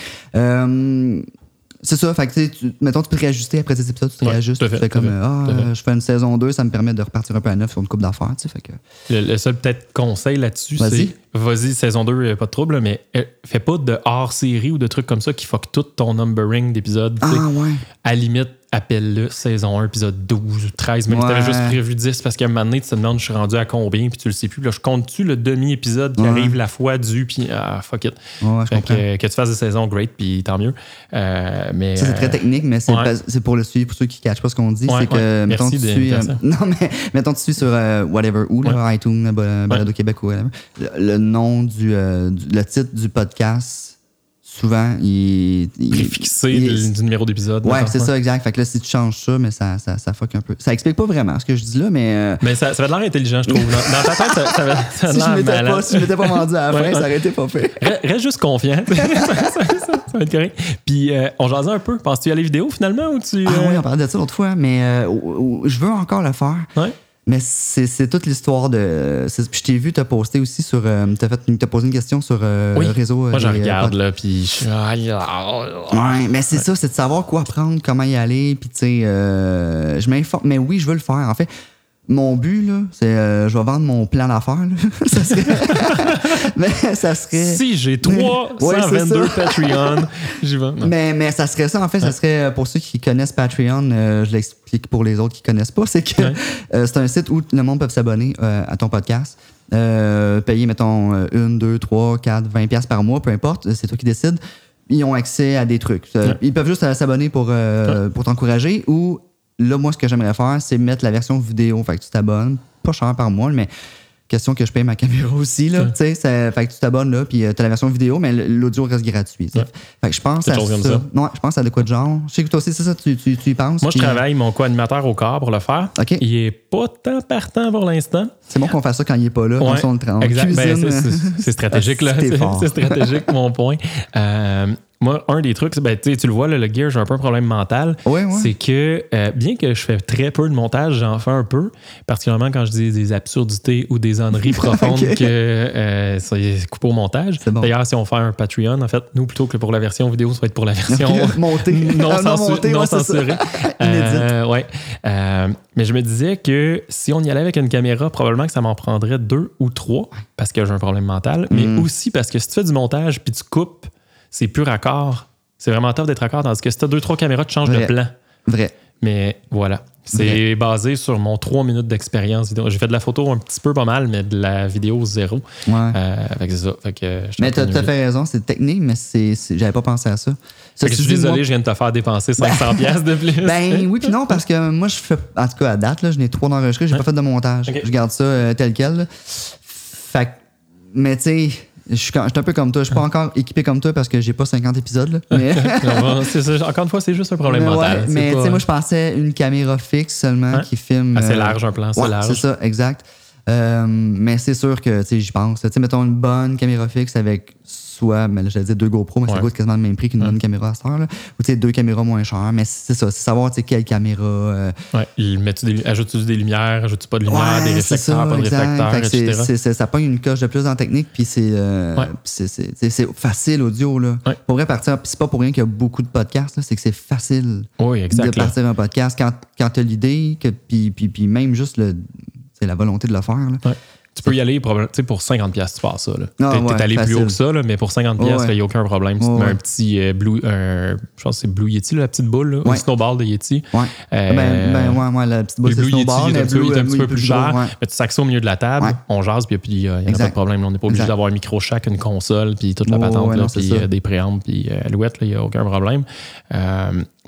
C'est ça, fait que, tu mettons, tu peux réajuster après tes épisodes, tu te Ouais, réajustes, tu fais comme, ah, euh, je fais une saison 2, ça me permet de repartir un peu à neuf sur une coupe d'affaires, tu sais, fait que. Le, le seul peut-être conseil là-dessus, Vas-y. c'est vas-y, saison 2, euh, pas de trouble, mais euh, fais pas de hors-série ou de trucs comme ça qui fuck tout ton numbering d'épisodes. Ah, ouais. À la limite, appelle-le saison 1, épisode 12 ou 13, même si t'avais Ouais. juste prévu 10, parce qu'à un moment donné, tu te demandes, je suis rendu à combien, puis tu le sais plus. Là, je compte-tu le demi-épisode qui Ouais. arrive la fois du, puis ah, fuck it. Ouais, ouais, je que, que tu fasses des saisons, great, puis tant mieux. Euh, mais, Ça, c'est très euh, technique, mais c'est ouais. pour le suivre, pour ceux qui ne cachent pas ce qu'on dit. Ouais, c'est que, ouais. mettons, Merci tu suis. euh, non, mais mettons, tu suis sur euh, whatever, ou iTunes, Ba- Balado Québec ou whatever. Le, le nom du, euh, du- Le titre du podcast, souvent, il. préfixé il- du, du numéro d'épisode. Ouais, c'est ça, exact. Fait que là, si tu changes ça, mais ça, ça, ça fuck un peu. Ça explique pas vraiment ce que je dis là, mais. euh, Mais ça, ça va de l'air intelligent, je trouve. Dans, ta tête, ça, ça, va- ça a si je l'air m'étais pas, si je m'étais pas vendu à la fin, ça aurait été pas fait. Reste, juste confiant. ça, ça- ça- ça va être correct. Puis, euh, on jasait un peu. Penses-tu à les vidéos finalement ou tu. Ah euh, oui, on parlait de ça l'autre fois, mais euh, je veux encore le faire. ouais? Mais c'est c'est toute l'histoire de. c'est- puis Je t'ai vu te poster aussi sur. euh, T'as fait, t'as posé une question sur euh, Oui. le réseau. euh, Moi, je des, euh, regarde, là, puis je suis. Aïe, Ouais, mais c'est ça, c'est de savoir quoi prendre, comment y aller, puis tu sais, euh, je m'informe. Mais oui, je veux le faire. En fait, mon but là, c'est, euh, je vais vendre mon plan d'affaires. ça serait. mais ça serait. Si j'ai Ouais, 322 c'est ça. Patreon, j'y vais. Mais, mais ça serait ça, en fait, ça serait euh, pour ceux qui connaissent Patreon, euh, je l'explique pour les autres qui connaissent pas, c'est que Ouais. euh, c'est un site où le monde peut s'abonner euh, à ton podcast. Euh, payer, mettons, une, deux, trois, quatre, 20 pièces par mois, peu importe, c'est toi qui décides. Ils ont accès à des trucs. Ouais. Ils peuvent juste s'abonner pour, euh, pour t'encourager ou là, moi, ce que j'aimerais faire, c'est mettre la version vidéo. Fait que tu t'abonnes, pas cher par mois, mais question que je paye ma caméra aussi, là. Ouais. Tu sais, ça- fait que tu t'abonnes, là, puis tu as la version vidéo, mais l'audio reste gratuit. Ouais. Fait que je pense à comme ça. ça. Ouais, je pense à de quoi de genre. Je sais que toi aussi, c'est ça, tu, tu, tu y penses. Moi, je euh, travaille mon co-animateur au corps pour le faire. OK. Il est pas tant partant pour l'instant. C'est bon qu'on fasse ça quand il est pas là. Ouais, on s'en le trans- exact. Ben, c'est- stratégique, là. C'est stratégique, mon point. Euh, moi, un des trucs, c'est, ben, tu le vois, là, le gear, j'ai un peu un problème mental. Ouais, ouais. C'est que, euh, bien que je fais très peu de montage, j'en fais un peu, particulièrement quand je dis des absurdités ou des âneries profondes que euh, ça y est coupé au montage. C'est bon. D'ailleurs, si on fait un Patreon, en fait, nous, plutôt que pour la version vidéo, ça va être pour la version Monté. non, Ah, monté, non ouais, c'est ça. censurée. Euh, ouais. Euh, mais je me disais que si on y allait avec une caméra, probablement que ça m'en prendrait deux ou trois parce que j'ai un problème mental, mais Mm. aussi parce que si tu fais du montage puis tu coupes, c'est plus raccord. C'est vraiment tough d'être raccord. Tandis que si tu as deux, trois caméras, tu changes de plan. Vrai. Mais voilà. C'est basé sur mon trois minutes d'expérience vidéo. J'ai fait de la photo un petit peu pas mal, mais de la vidéo zéro. Ouais. Euh, fait que c'est ça. Fait que je mais t'as tout à fait raison, c'est technique, mais c'est, c'est- j'avais pas pensé à ça. Fait que je suis moi, désolé, je viens de te faire dépenser 500 pièces de plus. Ben oui, puis non, parce que moi, je fais. En tout cas, à date, là, je n'ai trois d'enregistrés, j'ai pas fait de montage. Ok. Je garde ça euh, tel quel. là. Fait que- Mais tu sais, je suis quand- je suis un peu comme toi. Je suis pas encore équipé comme toi parce que j'ai pas 50 épisodes. là. Mais, c'est ça. Encore une fois, c'est juste un problème mais, mental. ouais, C'est mais tu sais, moi, je pensais une caméra fixe seulement qui filme. Assez euh, large, un plan ouais, large. C'est ça, exact. Euh, mais c'est sûr que, tu sais, j'y pense. Tu sais, mettons une bonne caméra fixe avec soit, j'allais dire deux GoPro, mais ça Ouais. coûte quasiment le même prix qu'une bonne caméra à cette heure, là. Ou, tu sais, deux caméras moins chères. Mais c'est ça, c'est savoir, quelle caméra. euh, Ouais, ajoutes-tu des lumières, ajoutes-tu pas de lumière, Ouais, des réflecteurs, ça, pas de réflecteurs, etc. ça pogne une coche de plus en technique, puis c'est euh, Ouais. facile audio. Là. Pour vrai partir, puis c'est pas pour rien qu'il y a beaucoup de podcasts, c'est que c'est facile Oui, de là. partir un podcast quand, quand tu as l'idée, puis, puis, puis même juste le, c'est la volonté de le faire. là. Ouais. Tu peux y aller tu pour 50$ piastres, tu pars ça. Là. Ah, T'es, ouais, allé plus haut que ça, là, mais pour 50$, piastres, il n'y a aucun problème. Tu te Ouais, mets ouais. un petit euh, Blue, un- je pense que c'est Blue Yeti, là, la petite boule, là, ou. Snowball de Yeti. Ouais. Euh, ben, ben, ouais, ouais, la petite boule, le c'est Blue Yeti, snowball, il est un petit peu- euh, petit peu plus cher, mais tu sacs ça au milieu de la table, on jase, puis il n'y a, pas de problème. On n'est pas obligé d'avoir un micro chaque, une console, puis toute la Ouais, patente, puis euh, des préampes, puis alouette, il n'y a aucun problème.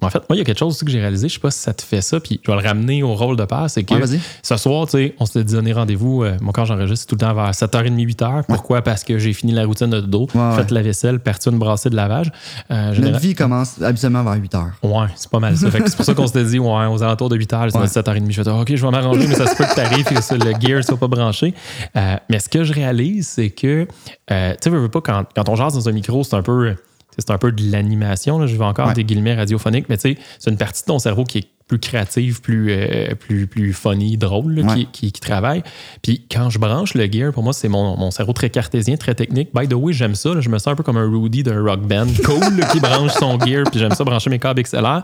En fait, moi, il y a quelque chose aussi que j'ai réalisé, je sais pas si ça te fait ça, puis je vais le ramener au rôle de père, c'est que Ouais, ce soir, tu sais, on s'était donné rendez-vous, euh, moi quand j'enregistre, c'est tout le temps vers 7h30, 8h. Pourquoi? Parce que j'ai fini la routine de dos, Ouais, fait la vaisselle, parti une brassée de lavage. Euh, général- Notre vie commence habituellement vers 8 heures. Ouais, c'est pas mal ça. C'est pour ça qu'on s'était dit, ouais, aux alentours de 8h, Ouais. 7h30. Je fais, OK, je vais m'arranger, mais ça se peut que t'arrives et que le gear soit pas branché. Euh, mais ce que je réalise, c'est que, euh, tu sais, veux pas, quand, quand on jase dans un micro, c'est un peu. C'est un peu de l'animation. Je vais encore Ouais. des guillemets radiophoniques, mais tu sais, c'est une partie de ton cerveau qui est plus créative, plus, euh, plus, plus funny, drôle, là, Ouais. qui, qui, qui travaille. Puis quand je branche le gear, pour moi, c'est mon, mon cerveau très cartésien, très technique. By the way, j'aime ça. là. je me sens un peu comme un Rudy d'un rock band. Cool, là, qui branche son gear. Puis j'aime ça brancher mes câbles XLR.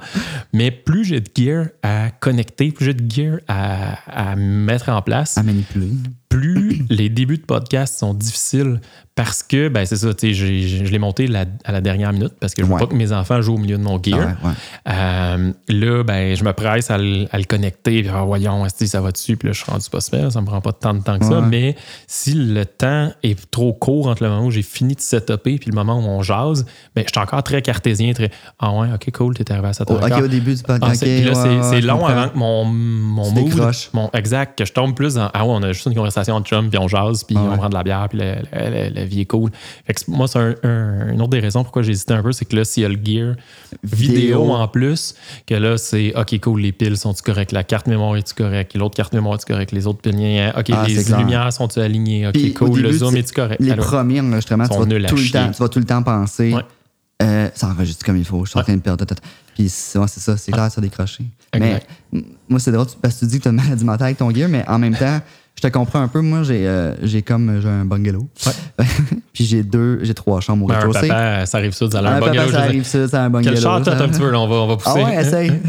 Mais plus j'ai de gear à connecter, plus j'ai de gear à, à mettre en place, À manipuler. Plus les débuts de podcast sont difficiles parce que, ben c'est ça, tu sais, je l'ai monté la- à la dernière minute parce que je veux Ouais. pas que mes enfants jouent au milieu de mon gear. Ah ouais, ouais. Euh, là, ben, je me presse à le, à le connecter. Puis, ah, voyons, ça va dessus. Puis là, je suis rendu pas super. Ça me prend pas tant de temps que ça. Mais si le temps est trop court entre le moment où j'ai fini de setuper puis le moment où on jase, ben, je suis encore très cartésien. Très, ah ouais, ok, cool, t'es arrivé à 7 Oh, ok, au début du ah, podcast. c'est- puis là, ok, c'est long avant que mon, mon mood, mon, exact, que je tombe plus dans Ah ouais, on a juste une conversation de chum, puis on jase, puis Ah on prend de la bière, puis la, la- la- la vie est cool. Fait que c'est- moi, c'est un- un- une autre des raisons pourquoi j'ai hésité un peu, c'est que là, s'il y a le gear vidéo, Vidéo. en plus, que là, c'est OK, cool, les piles sont-tu correctes, la carte mémoire est-tu correcte, l'autre carte mémoire est-tu correcte, les autres piliers, OK, Ah, les lumières sont-tu alignées, OK, Puis, cool, le début, zoom c'est- est-tu correct? Les Alors, premiers enregistrements, tu vas, tout le temps, tu vas tout le temps penser. Ouais. euh, ça enregistre comme il faut. Je suis en train de perdre. Puis c'est ouais, ça, c'est clair, ça décroché. Mais Exact. m- moi, c'est drôle parce que tu dis que tu as une maladie mentale avec ton gear, mais en même temps, je te comprends un peu. Moi, j'ai euh, j'ai comme j'ai un bungalow. Puis j'ai deux, j'ai trois chambres au ben, un rez-de-chaussée. papa, ça arrive ça, ça a Un papa, bungalow, je ça arrive ça, c'est un bungalow. Quel char, ça. t'as un petit peu, là, on va, on va Ah pousser. ouais, essaye.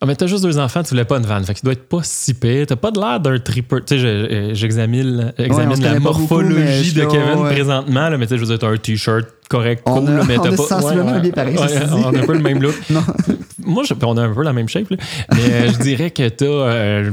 Ah, mais t'as juste deux enfants, tu voulais pas une vanne. Fait qu'il doit être pas si pire. T'as pas de l'air d'un tripper. Tu sais, je- euh, j'examine, on j'examine se la beaucoup, morphologie je de Kevin ouais. présentement. Là, mais tu sais, je veux dire, t'as un t-shirt correct, On cool. a- là, mais t'as a pas. sensiblement pareil, ouais, ceci dit. on a un peu le même look. Non. Moi, je- on a un peu la même shape. là. Mais euh, je dirais que t'as. euh,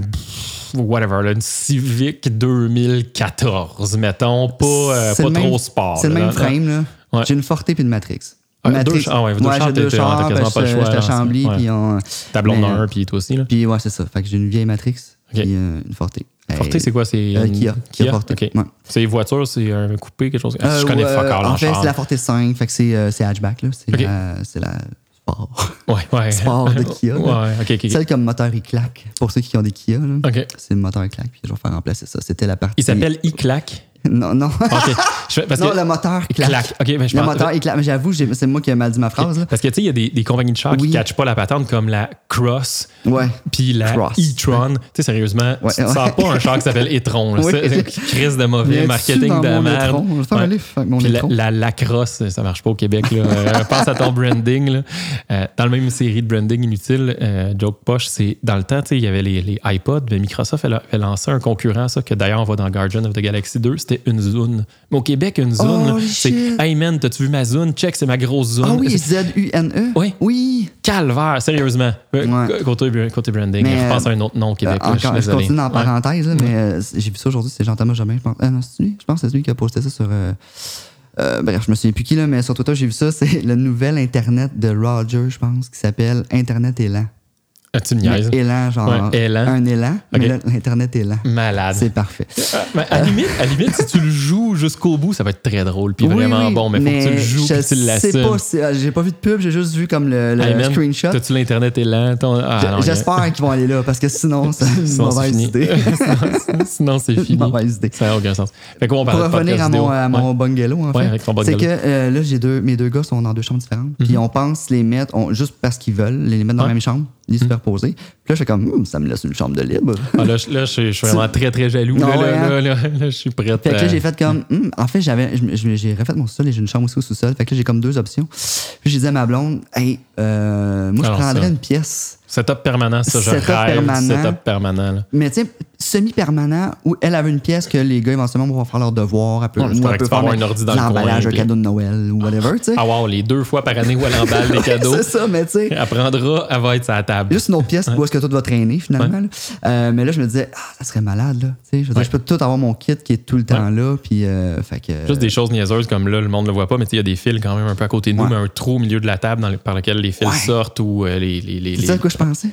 Whatever, là, une Civic 2014, mettons, pas, euh, pas trop même- sport. C'est le même frame, là. Ouais. J'ai une Forte puis une Matrix. Ah, Matrix. deux chars, ouais, deux chars, chars, quasiment pas le que choix, J'étais à Chambly, puis on... Ta blonde Mais, a un, puis toi aussi. Là. Puis ouais, c'est ça. Fait que j'ai une vieille Matrix, Ok. puis euh, une Forte. Forte, c'est quoi? C'est Euh, une- Kia. Kia Forte. Ouais. C'est une voiture, c'est un coupé, quelque chose? Euh, je connais ouais, fuck all En fait, c'est la Forte 5, fait que c'est c'est hatchback, là. C'est Ok. la... C'est la sport. Ouais, ouais. Sport de Kia. Ouais, ok, ok. ok. Celle comme moteur, claque. Pour ceux qui ont des Kia, là. Ok. C'est le moteur, claque, puis je vais faire remplacer ça. C'était la partie... Il s'appelle E-Clack. Non, non. Je parce non, que. le moteur claque. Ben je Le pense- moteur. Mais j'avoue, c'est moi qui ai mal dit ma phrase, là. Parce que tu sais, il y a des, des compagnies de chars qui ne catchent pas la patente comme la Cross Ouais. puis la Cross. e-tron. Tu sais, sérieusement, Ouais, tu ne ouais. sors pas un char qui s'appelle e-tron. Oui. C'est- c'est crise de mauvais marketing de merde. Puis la, étron. la lacrosse, ça marche pas au Québec. Là. Euh, pense à ton branding. Là. Euh, dans la même série de branding inutile, euh, Joke Poche, c'est dans le temps, tu sais, il y avait les, les iPods. mais Microsoft elle a, elle a lancé un concurrent, ça, que d'ailleurs on voit dans Guardian of the Galaxy 2, c'était une Zune. Mais au Québec, une Zune, Oh, c'est. Hey man, t'as-tu vu ma Zune? Check, c'est ma grosse Zune. Ah oui, Z-U-N-E? Oui. Oui. Calvaire, sérieusement. Euh, Ouais. Côté, côté branding. Mais, je pense euh, à un autre nom au Québec. Euh, je continue en parenthèse, mais euh, j'ai vu ça aujourd'hui, c'est Jean-Thomas Jobin, je pense. Ah non, c'est lui? Je pense que c'est lui qui a posté ça sur. euh, bref, je me souviens plus qui, là, mais sur Twitter, j'ai vu ça. C'est le nouvel Internet de Roger, je pense, qui s'appelle Internet Élan. Ah, tu me Mais niaises. élan, genre. Ouais, élan. Un élan, mais Ok. là, l'Internet élan. Malade. C'est parfait. Euh, mais à, la limite, à limite, si tu le joues jusqu'au bout, ça va être très drôle puis Oui, vraiment oui, bon. Mais, faut que tu le joues je tu sais l'assumes. pas, si- euh, j'ai pas vu de pub, j'ai juste vu comme le, le Hey, man, screenshot. T'as-tu l'Internet est lent? Ton... Ah, y a- J'espère qu'ils vont aller là, parce que sinon, c'est une Sinon, mauvaise idée. Sinon- c'est fini. mauvaise idée. Ça n'a aucun sens. Fait qu'on Pour revenir à mon, à mon Ouais. bungalow, en fait, c'est que euh, là, j'ai deux, mes deux gars sont dans deux chambres différentes. Puis on pense les mettre, juste parce qu'ils veulent, les mettre dans Mhm. Mhm. la même chambre, les superposer. Puis là, je fais comme, Hum, ça me laisse une chambre de libre. Ah, là, je, là, je suis- je suis vraiment très, très jaloux. Non, là, ouais, là, hein? là, là, là, je suis prête. Fait que là, j'ai fait comme, Hum, en fait, j'avais, j'ai refait mon sol et j'ai une chambre aussi au sous-sol. Fait que là, j'ai comme deux options. Puis j'ai dit à ma blonde, hey, euh, moi, je Alors, prendrais ça. une pièce. Setup permanent, ça, je Setup rêve. permanent. Setup permanent. là. Mais tu sais, semi-permanent où elle avait une pièce que les gars éventuellement vont faire leurs devoirs. Un peu, Ouais, mais c'est ou tu peux avoir faire un ordi dans l'emballage, un puis- cadeau de Noël ou whatever, tu sais. Ah, wow, les deux fois par année où elle emballe des cadeaux. C'est ça, mais tu sais. Elle prendra, elle va être à la table. Juste une autre pièce où est-ce que tout va traîner finalement. là. Euh, mais là, je me disais, ah, ça serait malade. Là. Tu sais, Je, veux dire, Ouais. je peux tout avoir mon kit qui est tout le temps là. Puis, euh, fait que, Juste des choses niaiseuses comme là, le monde ne le voit pas, mais tu sais, il y a des fils quand même un peu à côté de nous, mais un trou au milieu de la table dans le- par lequel les fils sortent ou euh, les. les, je pensais.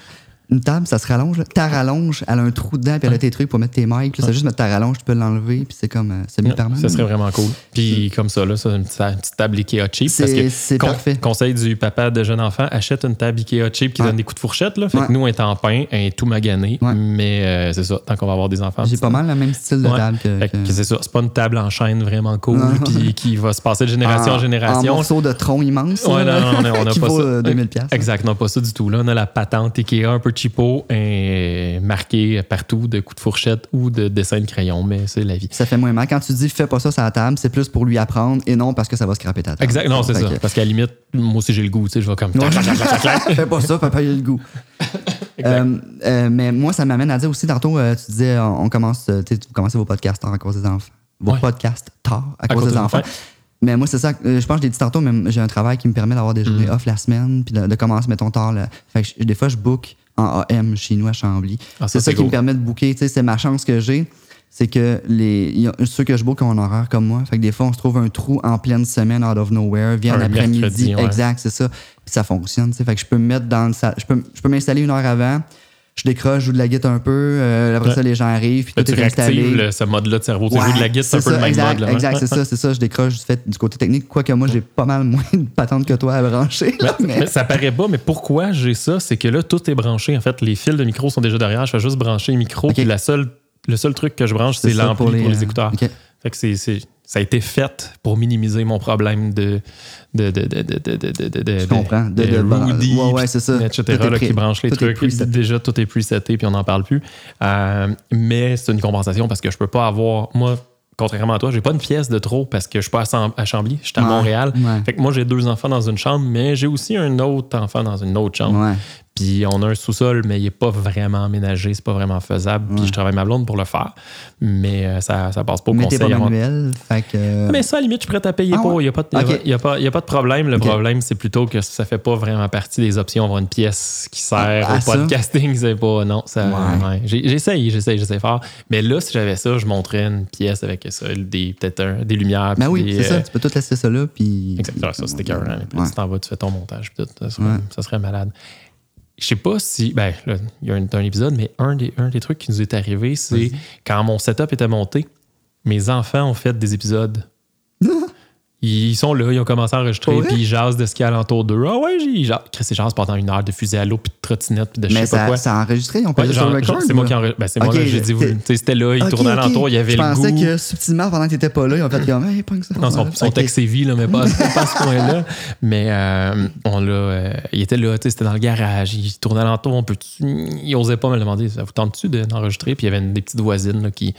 Une table, ça se rallonge. là. Ta rallonge, elle a un trou dedans, puis elle a tes trucs pour mettre tes mics. C'est juste mettre ta rallonge, tu peux l'enlever, puis c'est comme euh, semi-permanent. Ça serait vraiment cool. Puis comme ça, là, ça, une petite, une petite table Ikea cheap. C'est- c'est con- parfait. conseil du papa de jeune enfant, achète une table Ikea cheap qui Ouais. donne des coups de fourchette. Là. Fait Ouais. que nous, on est en pain, on est tout magané. Ouais. Mais euh, c'est ça, tant qu'on va avoir des enfants. J'ai c'est- pas mal le même style de table que. Fait que que- c'est ça, c'est pas une table en chaîne vraiment cool puis qui va se passer de génération en, En génération. morceaux de tronc immense. Ouais, non, non, on a- on a qui pas ça. euh, 2000 piastres. Exact, non, pas ça du tout. Là, on a la patente Ikea un peu cheapo, et marquée partout de coups de fourchette ou de dessin de crayon, mais c'est la vie. Ça fait moins mal. Quand tu dis fais pas ça sur la table, c'est plus pour lui apprendre et non parce que ça va scraper ta table. Exact, non, c'est ça. que- Parce qu'à la limite, moi aussi j'ai le goût, tu sais, je vais comme. Fais pas ça, papa, il a le goût. Euh, euh, mais moi, ça m'amène à dire aussi, tantôt, euh, tu disais, on, on commence, vous commencez vos podcasts tard à cause des enfants. Vos Ouais. podcasts tard à, cause, des enfants. Mais moi, c'est ça. je pense que je l'ai dit tantôt, mais j'ai un travail qui me permet d'avoir des journées Mm. off la semaine, puis de, de commencer, mettons, tard. là. Fait que je- des fois, je book en AM chez nous à Chambly. Ah, c'est ça qui me permet de booker. C'est ma chance que j'ai. C'est que les, il y a ceux que je book ont un horaire comme moi. Fait que des fois, on se trouve un trou en pleine semaine, out of nowhere, vient l'après-midi. ouais. Exact, c'est ça. Puis ça fonctionne. Fait que je peux me mettre dans le Je peux, je peux m'installer une heure avant. Je décroche, je joue de la guitare un peu. euh, après Ouais. ça, les gens arrivent, puis tout tu est installé. réactives le- ce mode-là de cerveau. Tu Ouais, joues de la guitare, c'est un peu le même exact, mode. Là, Exact, ouais. c'est ça, c'est ça. Je décroche du fait du côté technique. Quoique moi, j'ai pas mal moins de patentes que toi à brancher. là, Mais, mais- mais ça paraît pas, mais pourquoi j'ai ça? C'est que là, tout est branché. En fait, les fils de micro sont déjà derrière. Je fais juste brancher les micros. Ok. Puis la seule, le seul truc que je branche, c'est l'ampli pour les, euh, écouteurs. ok. Fait que c'est- ça a été fait pour minimiser mon problème de. de, de, de, de, de, de, de, de- Je comprends. De- de- Rudy, ouais, ouais, c'est ça. etc. Là, qui branche les tout trucs. Déjà, tout est preseté, puis on n'en parle plus. Euh, mais c'est une compensation parce que je peux pas avoir. Moi, contrairement à toi, j'ai pas une pièce de trop parce que je suis pas à, Chambly, je suis à Ouais, Montréal. Fait que moi, j'ai deux enfants dans une chambre, mais j'ai aussi un autre enfant dans une autre chambre. Puis on a un sous-sol, mais il n'est pas vraiment aménagé, c'est pas vraiment faisable. Puis je travaille ma blonde pour le faire. Mais euh, ça, ça passe pas au Mais conseil. pas. Fait que. mais ça, à la limite, je suis prêt à payer Ah pour. Il n'y a, a, pas- a de problème. Le problème, c'est plutôt que ça fait pas vraiment partie des options. Avoir une pièce qui sert Ah, au ça? podcasting, c'est pas. Non, ça. Ouais. J'essaye, j'essaye, j'essaye fort. Mais là, si j'avais ça, je montrais une pièce avec ça, des, peut-être des lumières. Ben oui, c'est ça. euh, Tu peux tout laisser ça là. Puis. Exactement, ça, c'était. Puis Ouais. tu t'en vas, tu fais ton montage, tout. Ça serait, ça serait malade. Je sais pas si. Ben, là, il y a un, un épisode, mais un des, un des trucs qui nous est arrivé, c'est quand mon setup était monté, mes enfants ont fait des épisodes. Ils sont là, ils ont commencé à enregistrer, puis ils jasent de ce qu'il y a alentour d'eux. Ah ouais, j'ai jasent. Chris, ils jasent pendant une heure de fusée à l'eau, puis de trottinette, puis de je Mais sais pas ça, quoi. ça a enregistré, ils ont pas sur le record. c'est moi qui enregistre. Ben, c'est moi, j'ai dit, c'était là, ils tournaient alentour, il y avait Je le pensais goût. que subtilement, pendant que t'étais pas là, ils ont fait comme, hey, pas que ça. Non, son, texte est vie, là, mais pas, pas à ce point-là. Mais euh, on l'a. euh, il était là, tu sais, c'était dans le garage. Il tournait alentour. On peut il osait pas me demander ça vous tente-tu de- d'enregistrer? Puis il y avait une- des petites voisines là, qui,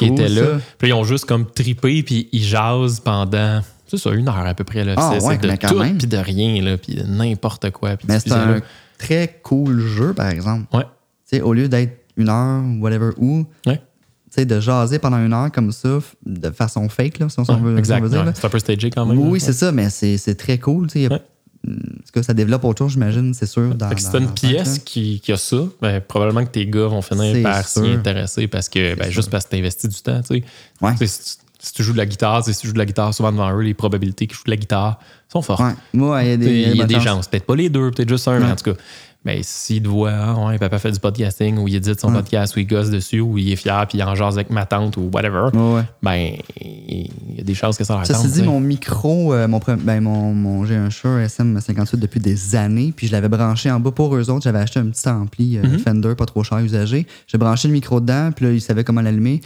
étaient là. Puis ils ont juste comme tripé, puis ils jasent pendant. C'est ça, une heure à peu près. Là. Ah, c'est ouais, c'est de tout, puis de rien, là, puis de n'importe quoi. Mais tu c'est un là. très cool jeu, par exemple. Ouais. Tu au lieu d'être une heure, whatever, où, Ouais. tu sais, de jaser pendant une heure comme ça, de façon fake, là, si on, veut, si on veut dire. ouais. C'est un peu stagé quand même. Oui, là. c'est ça, mais c'est c'est très cool. tu a- tout cas, ça développe chose, j'imagine, c'est sûr. Dans, Fait que si dans- une pièce qui, qui a ça, ben, probablement que tes gars vont finir par s'y intéresser parce que, ben, juste parce que t'investis du temps, tu sais. Ouais. Tu Si, tu- si tu joues de la guitare, si tu joues de la guitare souvent devant eux, les probabilités qu'ils jouent de la guitare sont fortes. Ouais. Moi, il y a des, Il y a des chances. chances. Peut-être pas les deux, peut-être juste un, mais en tout cas. Mais s'il te voit, ah, ouais, papa fait du podcasting ou il édite son Ouais. podcast ou il gosse dessus ou il est fier puis il en jase avec ma tante ou whatever, Ouais, ben, il y a des chances que ça leur Ceci tente, dit, mon micro, euh, mon, ben, mon, mon- j'ai un Shure SM58 depuis des années, puis je l'avais branché en bas pour eux autres. J'avais acheté un petit ampli euh, Mhm. Fender, pas trop cher, usagé. J'ai branché le micro dedans, puis là, ils savaient comment l'allumer.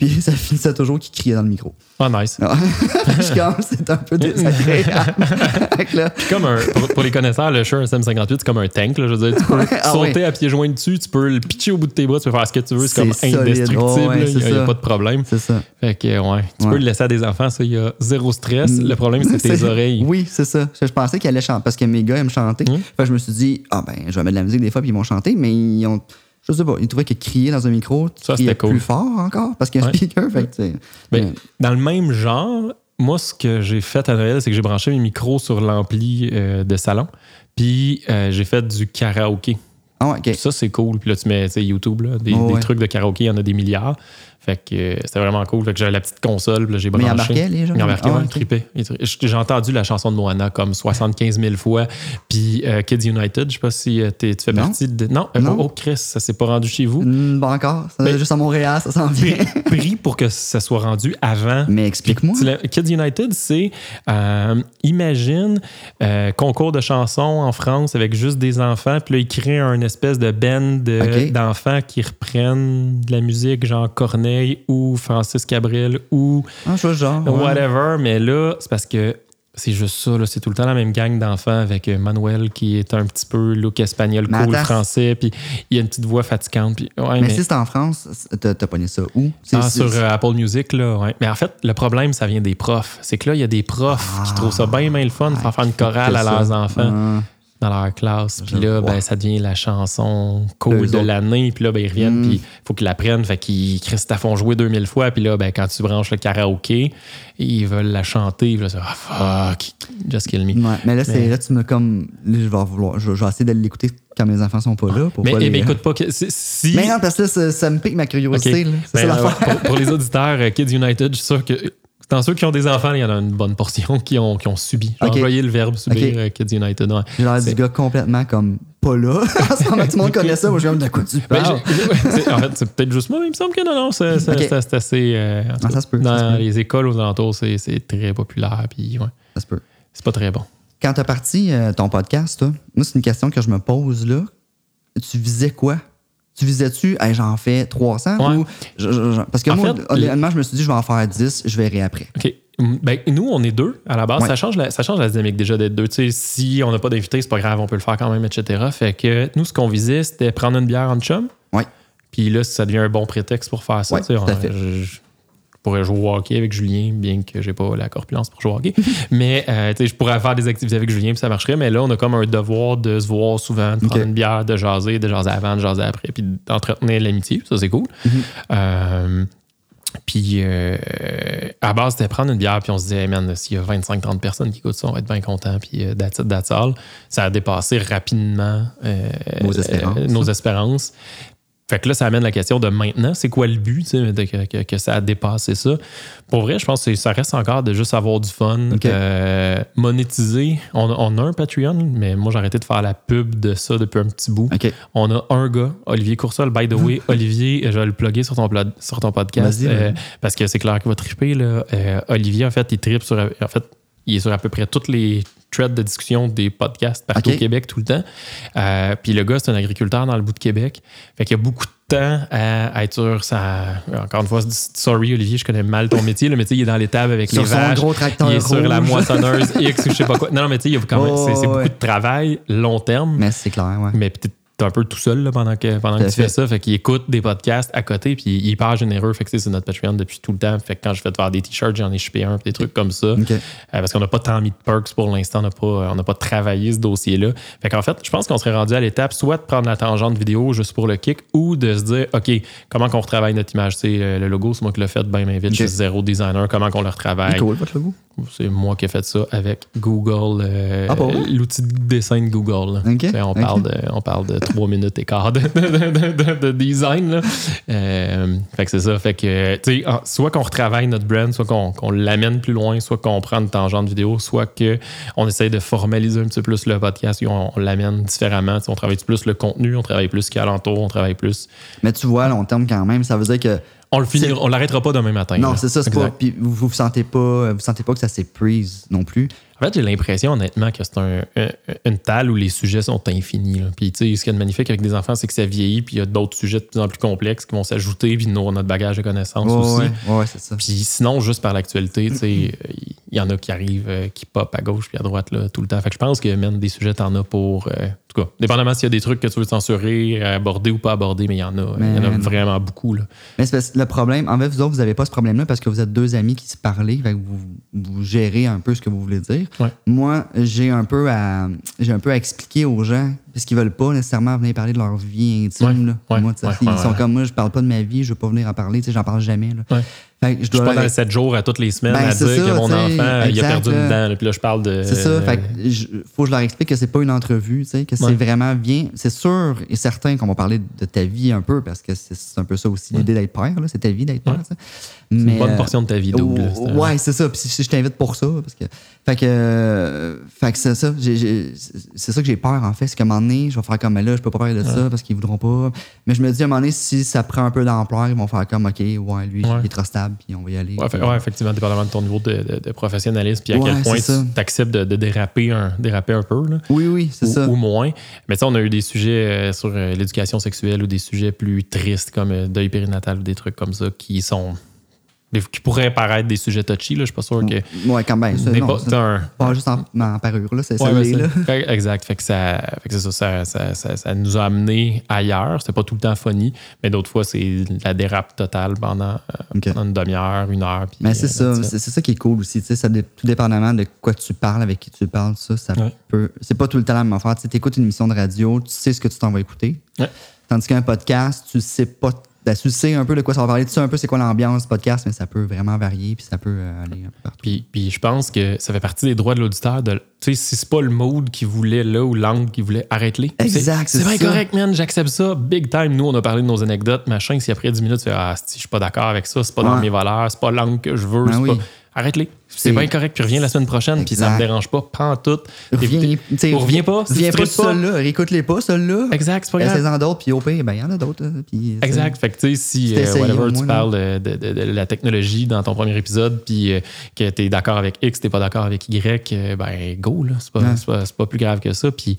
Puis ça finissait toujours qu'ils criaient dans le micro. Ah, nice. Ah. c'est un peu désagréable. Là, comme un, pour, pour les connaisseurs, le Shure SM58, c'est comme un tank. Là, je veux dire, tu peux Ouais, ah sauter ouais. à pieds joints dessus, tu peux le pitcher au bout de tes bras, tu peux faire ce que tu veux, c'est comme solide. indestructible. Ouais, il n'y a, pas de problème. c'est ça. Fait que, ouais, tu peux le laisser à des enfants, ça, il y a zéro stress. Le problème, c'est tes oreilles. Oui, c'est ça. Je, pensais qu'il allait chanter parce que mes gars aiment chanter. Mm. Fait que je me suis dit, ah ben, je vais mettre de la musique des fois, puis ils vont chanter, mais ils ont. Je sais pas, ils trouvaient que crier dans un micro, tu Ça, c'était cool. plus fort encore parce qu'il y a un Ouais. speaker. Fait Ben, Dans le même genre, moi, ce que j'ai fait à Noël, c'est que j'ai branché mes micros sur l'ampli euh, de salon, puis euh, j'ai fait du karaoké. Ah ouais, ok. Ça, c'est cool. Puis là, tu mets YouTube, là, des, Oh, des trucs de karaoké, il y en a des milliards. Fait que euh, c'était vraiment cool. Fait que j'avais la petite console, puis là, j'ai Mais branché. il embarquait, les gens? Ah, ouais, J'ai entendu la chanson de Moana comme 75 000 fois. Puis euh, Kids United, je sais pas si euh, tu fais Non. partie de. Non, Non. oh Chris, ça s'est pas rendu chez vous? Hmm, Pas encore. Ça Mais- juste à Montréal, ça s'en vient. Pris, pour que ça soit rendu avant. Mais explique-moi. Kids United, c'est euh, imagine euh, concours de chansons en France avec juste des enfants, puis là ils créent un espèce de band d'enfants qui reprennent de la musique genre Corneille ou Francis Cabrel ou Ah, je genre. ouais. whatever, mais là c'est parce que c'est juste ça, là, c'est tout le temps la même gang d'enfants avec euh, Manuel qui est un petit peu look espagnol, Mais cool attends. français, puis il y a une petite voix fatigante. Puis, ouais, Mais, si c'est en France, t'as t'as pogné ça où? C'est- ah, c'est- sur euh, Apple Music, là, ouais. Mais en fait, le problème, ça vient des profs. C'est que là, il y a des profs qui trouvent ça bien, bien le fun de faire faire une chorale à leurs enfants Ah. Dans leur classe. Puis là, ben, ça devient la chanson cool de l'année. Puis là, ben, ils reviennent, Mm. puis il faut qu'ils l'apprennent. Fait qu'ils Christ, font jouer 2000 fois. Puis là, ben, quand tu branches le karaoké, ils veulent la chanter. Puis là, c'est ah, fuck, just kill me. Ouais, mais là, c'est Mais- là, tu me comme. Là, je vais vouloir. Je, je vais essayer de l'écouter quand mes enfants sont pas là. Pour Mais, pas eh les- écoute pas, que, si-. Mais non, parce que là, ça, ça me pique ma curiosité. là. Ben, ça euh, pour les auditeurs, euh, Kids United, je suis sûr que dans ceux qui ont des enfants, il y en a une bonne portion qui ont, qui ont subi. J'ai Ok. employé le verbe subir Kids United. ouais. J'ai l'air du gars complètement comme pas là. Tout le monde connaît ça. Moi, je suis comme de quoi tu Ben, parles? en fait, c'est peut-être juste moi, mais il me semble que non, non, c'est c'est- Ok. c'est- c'est assez. euh, Ah, ça se peut, ça Dans peut. les écoles aux alentours, c'est c'est très populaire. Puis, ouais, Ça se peut. c'est pas très bon. Quand t'as parti euh, ton podcast, toi, moi, c'est une question que je me pose là. Tu visais quoi? Tu visais-tu, hey, j'en fais 300 Ouais. ou. je- je- je- parce que En moi, fait, honnêtement, je me suis dit, je vais en faire 10, je verrai après. OK. Mm, Ben, nous, on est deux à la base. Ouais. Ça, change la, ça change la dynamique déjà d'être deux. Si on n'a pas d'invité, c'est pas grave, on peut le faire quand même, etc. Fait que nous, ce qu'on visait, c'était prendre une bière en chum. Ouais. Puis là, ça devient un bon prétexte pour faire ça. Ouais, tu sais, tout à on- fait. Je, je pourrais jouer au hockey avec Julien, bien que j'ai pas la corpulence pour jouer au hockey. mais euh, je pourrais faire des activités avec Julien, puis ça marcherait. Mais là, on a comme un devoir de se voir souvent, de prendre une bière, de jaser, de jaser avant, de jaser après, puis d'entretenir l'amitié. Ça, c'est cool. Mhm. Euh, puis, euh, à base, c'était prendre une bière, puis on se disait, hey, man, s'il y a 25-30 personnes qui écoutent ça, on va être bien content, puis euh, that's it, that's all. Ça a dépassé rapidement euh, Nos espérances. euh, nos espérances. Fait que là, ça amène la question de maintenant, c'est quoi le but, de- que, que- que ça a dépassé ça? Pour vrai, je pense que ça reste encore de juste avoir du fun, Ok. euh, monétiser. On, a- on a un Patreon, mais moi, j'ai arrêté de faire la pub de ça depuis un petit bout. On a un gars, Olivier Coursol, by the way. Olivier, je vais le plugger sur ton, sur ton podcast euh, parce que c'est clair qu'il va triper. Là. Euh, Olivier, en fait, il tripe sur. En fait, il est sur à peu près toutes les threads de discussion des podcasts partout au Québec tout le temps. Euh, Puis le gars, c'est un agriculteur dans le bout de Québec. Fait qu'il y a beaucoup de temps à être sur sa. Encore une fois, sorry Olivier, je connais mal ton métier, là, mais tu sais, il est dans l'étable avec Sur les vaches. gros tracteur il est sur la rouge. moissonneuse X ou je sais pas quoi. Non, mais tu sais, il y a quand même. Oh, c'est c'est ouais. beaucoup de travail long terme. Mais c'est clair, ouais. Mais peut-être t'es un peu tout seul là, pendant que, pendant que tu fais fait. ça. Fait qu'il écoute des podcasts à côté, puis il est hyper généreux. Fait que c'est notre Patreon depuis tout le temps. Fait que quand je fais faire des t-shirts, j'en ai chipé un, des trucs comme ça. Euh, parce qu'on n'a pas tant mis de perks pour l'instant, on n'a pas, on pas travaillé ce dossier-là. Fait qu'en fait, je pense qu'on serait rendu à l'étape soit de prendre la tangente vidéo juste pour le kick ou de se dire, OK, comment qu'on retravaille notre image? Sais, le, logo, c'est moi qui l'ai fait, ben, vite, je suis zéro designer, comment qu'on le retravaille? C'est cool, votre logo. C'est moi qui ai fait ça avec Google, euh, Ah, l'outil de dessin de Google. On, parle de, on parle de trois minutes et quart de, de- de- de- de design. là. Euh, fait que c'est ça. Fait que, tu sais, en- soit qu'on retravaille notre brand, soit qu'on l'amène plus loin, soit qu'on prend une tangente vidéo, soit qu'on essaye de formaliser un petit peu plus le podcast et on, on l'amène différemment. On travaille plus le contenu, on travaille plus ce qu'il y a alentour, on travaille plus. Mais tu vois, à long terme, quand même, ça veut dire que. On le finira, on l'arrêtera pas demain matin. Non, c'est ça, c'est pas. Puis vous, vous sentez pas, vous sentez pas que ça s'est prise non plus. En fait, j'ai l'impression, honnêtement, que c'est un, un- une table où les sujets sont infinis. là. Puis, tu sais, ce qui est magnifique avec des enfants, c'est que ça vieillit, puis il y a d'autres sujets de plus en plus complexes qui vont s'ajouter, puis nos- notre bagage de connaissances aussi. ouais, ouais, c'est ça. Puis sinon, juste par l'actualité, tu sais, il y en a qui arrivent, euh, qui pop à gauche puis à droite là, tout le temps. Fait que je pense que même des sujets, t'en as pour. euh, en tout cas, dépendamment s'il y a des trucs que tu veux censurer, aborder ou pas aborder, mais il y en a. Il y en a vraiment beaucoup. Là. Mais c'est parce que le problème, en fait, vous autres, vous n'avez pas ce problème-là parce que vous êtes deux amis qui se parlent, fait que vous, vous gérez un peu ce que vous voulez dire. Moi, j'ai un peu à j'ai un peu à expliquer aux gens parce qu'ils veulent pas nécessairement venir parler de leur vie intime. Ouais, là. ouais, moi, tu sais, ouais, ils sont comme moi, je parle pas de ma vie, je veux pas venir en parler, tu sais, j'en parle jamais. Là. Fait que je Je suis dois pas dans leur- les 7 jours à toutes les semaines Ben, à dire ça, que mon enfant, il a perdu une là. dent. là. Puis là, je parle de. C'est ça, fait que je- faut que je leur explique que c'est pas une entrevue, tu sais, que c'est vraiment bien. C'est sûr et certain qu'on va parler de ta vie un peu, parce que c'est un peu ça aussi l'idée d'être père. là. C'est ta vie d'être père. Mais, une bonne euh, portion de ta vie double. là, c'est un- Ouais, c'est ça. Puis je t'invite pour ça, parce que. Fait que. euh, fait que c'est ça. C'est ça que j'ai peur, en fait. C'est un moment donné, je vais faire comme, mais là, je peux pas parler de ça parce qu'ils voudront pas. Mais je me dis, à un moment donné, si ça prend un peu d'ampleur, ils vont faire comme, OK, ouais, lui, Ouais. il est trop stable, puis on va y aller. Ouais, fait- effectivement, dépendamment de ton niveau de, de- de professionnalisme, puis à quel point ça. tu acceptes de, de déraper, un, déraper un peu. Là. Oui, oui, c'est ou, ça. ou moins. Mais sais, on a eu des sujets euh, sur euh, l'éducation sexuelle ou des sujets plus tristes comme euh, deuil périnatal ou des trucs comme ça qui sont. Qui pourraient paraître des sujets touchy. Là. Je suis pas sûr que. Ouais, quand même. Ça, non, pas, ça- un- pas juste en, en parure, là. C'est Ouais, là. exact. Fait que ça, fait que ça, nous a amené ailleurs. C'était pas tout le temps funny, mais d'autres fois, c'est la dérape totale pendant, euh, pendant une demi-heure, une heure. puis, Mais c'est euh, ça, c'est ça qui est cool aussi. tu sais, Ça, tout dépendamment de quoi tu parles, avec qui tu parles, ça, ça Ouais. peut. C'est pas tout le temps la même affaire. Tu écoutes une émission de radio, tu sais ce que tu t'en vas écouter. Ouais. Tandis qu'un podcast, tu sais pas. Ben, tu sais un peu de quoi ça va parler, tu sais un peu c'est quoi l'ambiance podcast, mais ça peut vraiment varier, puis ça peut euh, aller un peu partout. Puis, puis je pense que ça fait partie des droits de l'auditeur de. Tu sais, si c'est pas le mood qu'il voulait là ou l'angle qu'il voulait, arrête-les. Exact, C'est c'est bien correct, man, j'accepte ça. Big time. Nous, on a parlé de nos anecdotes, machin. Si après 10 minutes, tu fais Ah, si, je suis pas d'accord avec ça, c'est pas dans mes valeurs, c'est pas l'angle que je veux. Ben c'est oui. pas... Arrête-les. C'est bien correct, puis reviens la semaine prochaine, puis ça me dérange pas, en tout. Reviens, sais, reviens pas, si Reviens tu pas sur celle-là. Exact, c'est pas grave. Essaye-en d'autres, puis au pire, ben, il y en a d'autres. sais. Exact. Fait que tu sais, si euh, whatever, tu parles de, de- de- de la technologie dans ton premier épisode, puis euh, que tu es d'accord avec X, tu pas d'accord avec Y, euh, ben go, là. C'est pas, Ouais. pas, pas plus grave que ça. Puis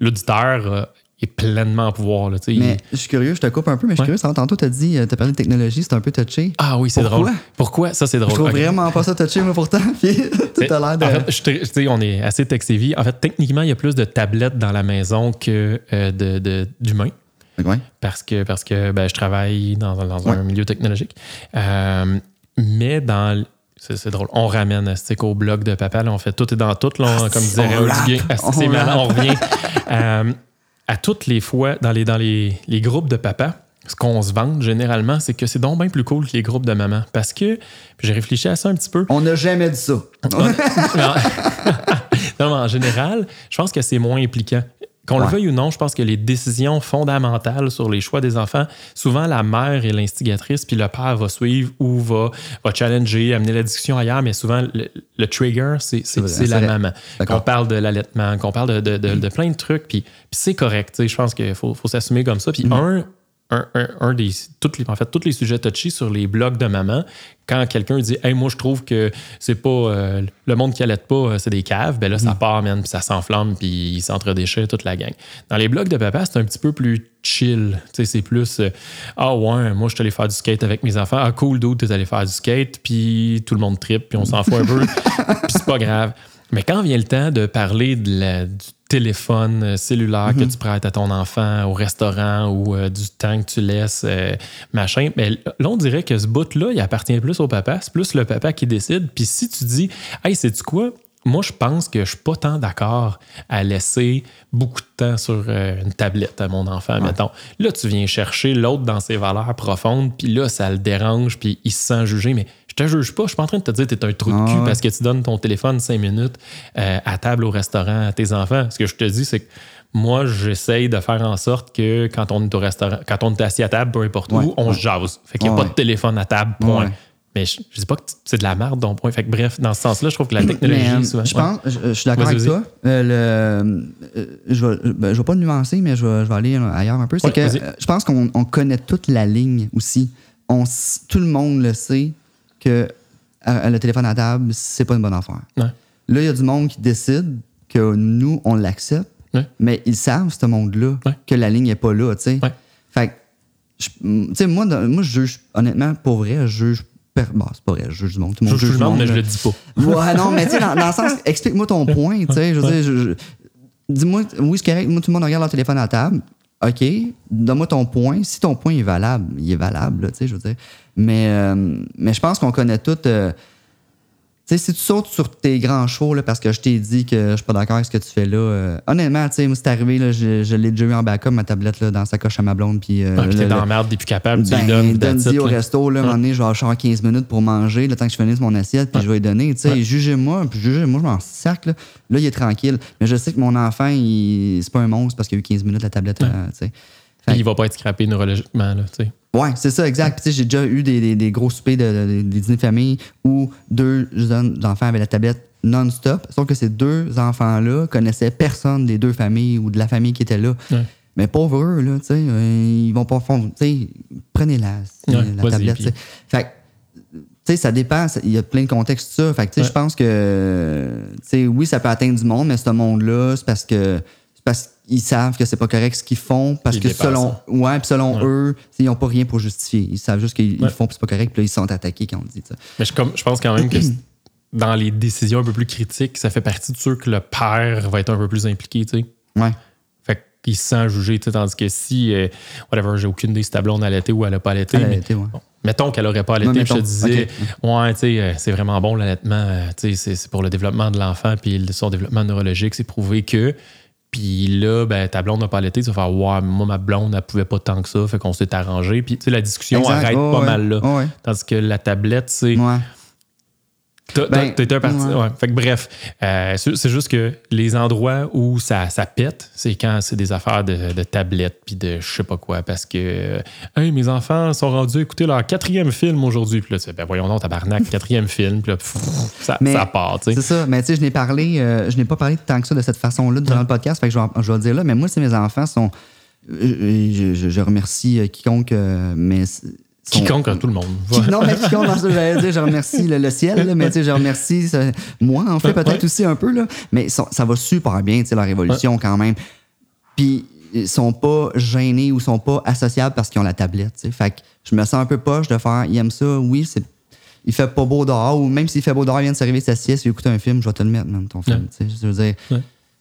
l'auditeur euh, est pleinement en pouvoir. Là. Mais je suis curieux, je te coupe un peu, mais je suis Ouais. curieux. Tantôt, tu as dit, tu as parlé de technologie, c'est un peu touché. Ah oui, c'est drôle. Pourquoi? Ça, c'est Je drôle. trouve Ok. vraiment pas ça touché, moi, pourtant. Puis, tout l'air de. En fait, je on est assez tech-savvy. En fait, techniquement, il y a plus de tablettes dans la maison que euh, de- de- d'humains. Ouais. parce que, parce que ben, je travaille dans, dans un milieu technologique. Euh, mais dans. C'est drôle. On ramène Astic au blog de papa. Là, on fait tout et dans tout. Là, on- comme disait Raoul Duguay. On revient. Euh, à toutes les fois, dans les, dans les, les groupes de papa, ce qu'on se vante généralement, c'est que c'est donc bien plus cool que les groupes de maman. Parce que j'ai réfléchi à ça un petit peu. On n'a jamais dit ça. non, non, mais en général, je pense que c'est moins impliquant. Qu'on le veuille ou non, je pense que les décisions fondamentales sur les choix des enfants, souvent la mère est l'instigatrice, puis le père va suivre ou va, va challenger, amener la discussion ailleurs, mais souvent le, le trigger, c'est c'est- vrai, c'est c'est la vrai. maman. Qu'on parle de l'allaitement, qu'on parle de, de- de- de plein de trucs, puis, puis c'est correct. tu sais, Je pense qu'il faut, faut s'assumer comme ça. Puis Mm. un, un, un- un des. Toutes les, en fait, tous les sujets touchy sur les blogs de maman, quand quelqu'un dit Hey, moi, je trouve que c'est pas. euh, le monde qui allait pas, euh, c'est des caves, ben là, Mm. ça part, man, puis ça s'enflamme, puis il s'entre-déchire toute la gang. Dans les blogs de papa, c'est un petit peu plus chill. Tu sais, c'est plus euh, Ah, ouais, moi, je suis allé faire du skate avec mes enfants. Ah, cool, dude, t'es allé faire du skate, puis tout le monde tripe, puis on s'en fout un peu, puis c'est pas grave. Mais quand vient le temps de parler de la- du téléphone euh, cellulaire que tu prêtes à ton enfant au restaurant ou euh, du temps que tu laisses, euh, machin, mais là, on dirait que ce bout-là, il appartient plus au papa. C'est plus le papa qui décide. Puis si tu dis, hey, sais-tu quoi? Moi, je pense que je suis pas tant d'accord à laisser beaucoup de temps sur une tablette à mon enfant, mettons. Là, tu viens chercher l'autre dans ses valeurs profondes, puis là, ça le dérange, puis il se sent jugé. Mais te juge pas. Je suis pas en train de te dire que tu es un trou de cul ouais. parce que tu donnes ton téléphone cinq minutes euh, à table au restaurant à tes enfants. Ce que je te dis, c'est que moi, j'essaye de faire en sorte que quand on est au restaurant, quand on est assis à table, peu importe Ouais, où, on se jase. Fait qu'il n'y a pas de téléphone à table, point. Mais je, je dis pas que c'est de la merde, ton point. Fait que bref, dans ce sens-là, je trouve que la technologie, Mais, euh, souvent- je ouais. pense, je, je suis d'accord avec toi. Euh, le, euh, je vais, ben, je vais pas nuancer, mais je vais, je vais aller ailleurs un peu. C'est Ouais, que je pense qu'on on connaît toute la ligne aussi. On, tout le monde le sait que euh, le téléphone à table, c'est pas une bonne affaire. Ouais. Là, il y a du monde qui décide que nous, on l'accepte, Ouais. mais ils savent, ce monde-là, Ouais. que la ligne n'est pas là, tu sais. Fait tu sais, moi, dans- moi, je juge, honnêtement, pour vrai, je juge. Bon, c'est pas vrai, je juge du monde. Tout le Je monde je juge du monde. mais je le dis pas. Ouais, non, mais tu sais, dans, dans le sens, explique-moi ton point, tu sais, je veux dire, je- je- dis-moi, oui, c'est correct, moi, tout le monde regarde leur téléphone à table, OK, donne-moi ton point, si ton point est valable, il est valable, tu sais, je veux dire, mais, euh, mais je pense qu'on connaît tout, euh, Tu sais, si tu sautes sur tes grands chevaux là, parce que je t'ai dit que je suis pas d'accord avec ce que tu fais là, euh, honnêtement, tu sais, moi, c'est arrivé, là, je, je l'ai déjà eu en backup, ma tablette là, dans sa coche à ma blonde. Puis, euh, Ah, puis t'es dans la merde, t'es plus capable, tu lui ben, donnes, donne au resto, là, un moment donné, je vais avoir 15 minutes pour manger, le temps que je finisse mon assiette, puis je vais lui donner. Tu sais, jugez-moi, puis jugez-moi, je m'en sac, là. Là, il est tranquille. Mais je sais que mon enfant, il... c'est pas un monstre parce qu'il a eu 15 minutes la tablette, tu sais. Puis il va pas être scrappé neurologiquement, là, tu sais. Ouais, c'est ça, exact. Puis, tu sais, j'ai déjà eu des, des- des gros soupers, de, de- des dîners de famille où deux jeunes enfants avaient la tablette non-stop. Sauf que ces deux enfants-là connaissaient personne des deux familles ou de la famille qui était là. Ouais. Mais pauvres eux, là, tu sais, euh, ils vont pas fond. Tu sais, prenez-la, Ouais, la tablette. puis- tu sais. Fait que, tu sais, ça dépend. Il y a plein de contextes, ça. Fait que, tu sais, Ouais. je pense que, tu sais, oui, ça peut atteindre du monde, mais ce monde-là, c'est parce que, c'est parce qu'ils savent que c'est pas correct ce qu'ils font, parce Ils que dépassent selon, ouais, puis selon Ouais. eux, ils ont pas rien pour justifier. Ils savent juste qu'ils ils Ouais. le font, puis c'est pas correct, puis là, ils sont attaqués quand on dit, ça. Mais je, comme, je pense quand même que dans les décisions un peu plus critiques, ça fait partie de ceux que le père va être un peu plus impliqué, tu sais. Ouais. Fait qu'il se sent jugé, tu sais, tandis que si, euh, whatever, j'ai aucune idée si ta blonde a allaité ou elle a pas allaité. Elle a mais- allaité, ouais. bon, mettons qu'elle aurait pas allaité, puis je te disais, ouais, tu sais, euh, c'est vraiment bon l'allaitement, euh, tu sais, c'est- pour le développement de l'enfant, puis son développement neurologique, c'est prouvé que. Puis là, ben, ta blonde n'a pas allaité, tu vas faire, ouais, moi, ma blonde, elle pouvait pas tant que ça, fait qu'on s'est arrangé. Puis, tu sais, la discussion Exact. arrête pas ouais. mal là. Ouais, Tandis que la tablette, c'est. ouais. T'as Ben, un parti. ouais. ouais. Fait que bref, euh, c'est juste que les endroits où ça, ça pète, c'est quand c'est des affaires de, de tablettes puis de je sais pas quoi. Parce que, euh, hey, mes enfants sont rendus à écouter leur quatrième film aujourd'hui. Puis là, tu ben voyons donc, tabarnak, quatrième film. Puis là, pff, ça, Mais ça part. C'est ça. Mais tu sais, je n'ai parlé, euh, je n'ai pas parlé tant que ça de cette façon-là durant le podcast, fait que je vais, je vais le dire là. Mais moi, c'est mes enfants sont. Je, je- je remercie quiconque, mais. S- sont- Quiconque, tout le monde. Qui- non, mais ça, j'allais dire, je remercie le, le ciel, là, mais je remercie ça- moi, en fait, peut-être Ouais. aussi un peu, là. Mais ça, ça va super bien, tu sais, leur évolution quand même. Puis, ils sont pas gênés ou sont pas associables parce qu'ils ont la tablette, tu sais. Fait que je me sens un peu poche de faire, il aime ça, oui, c'est. Il fait pas beau dehors, ou même s'il fait beau dehors, il vient de se réveiller de sa sieste, il écoute un film, je vais te le mettre, même, ton film, Ouais. tu sais. Je veux dire.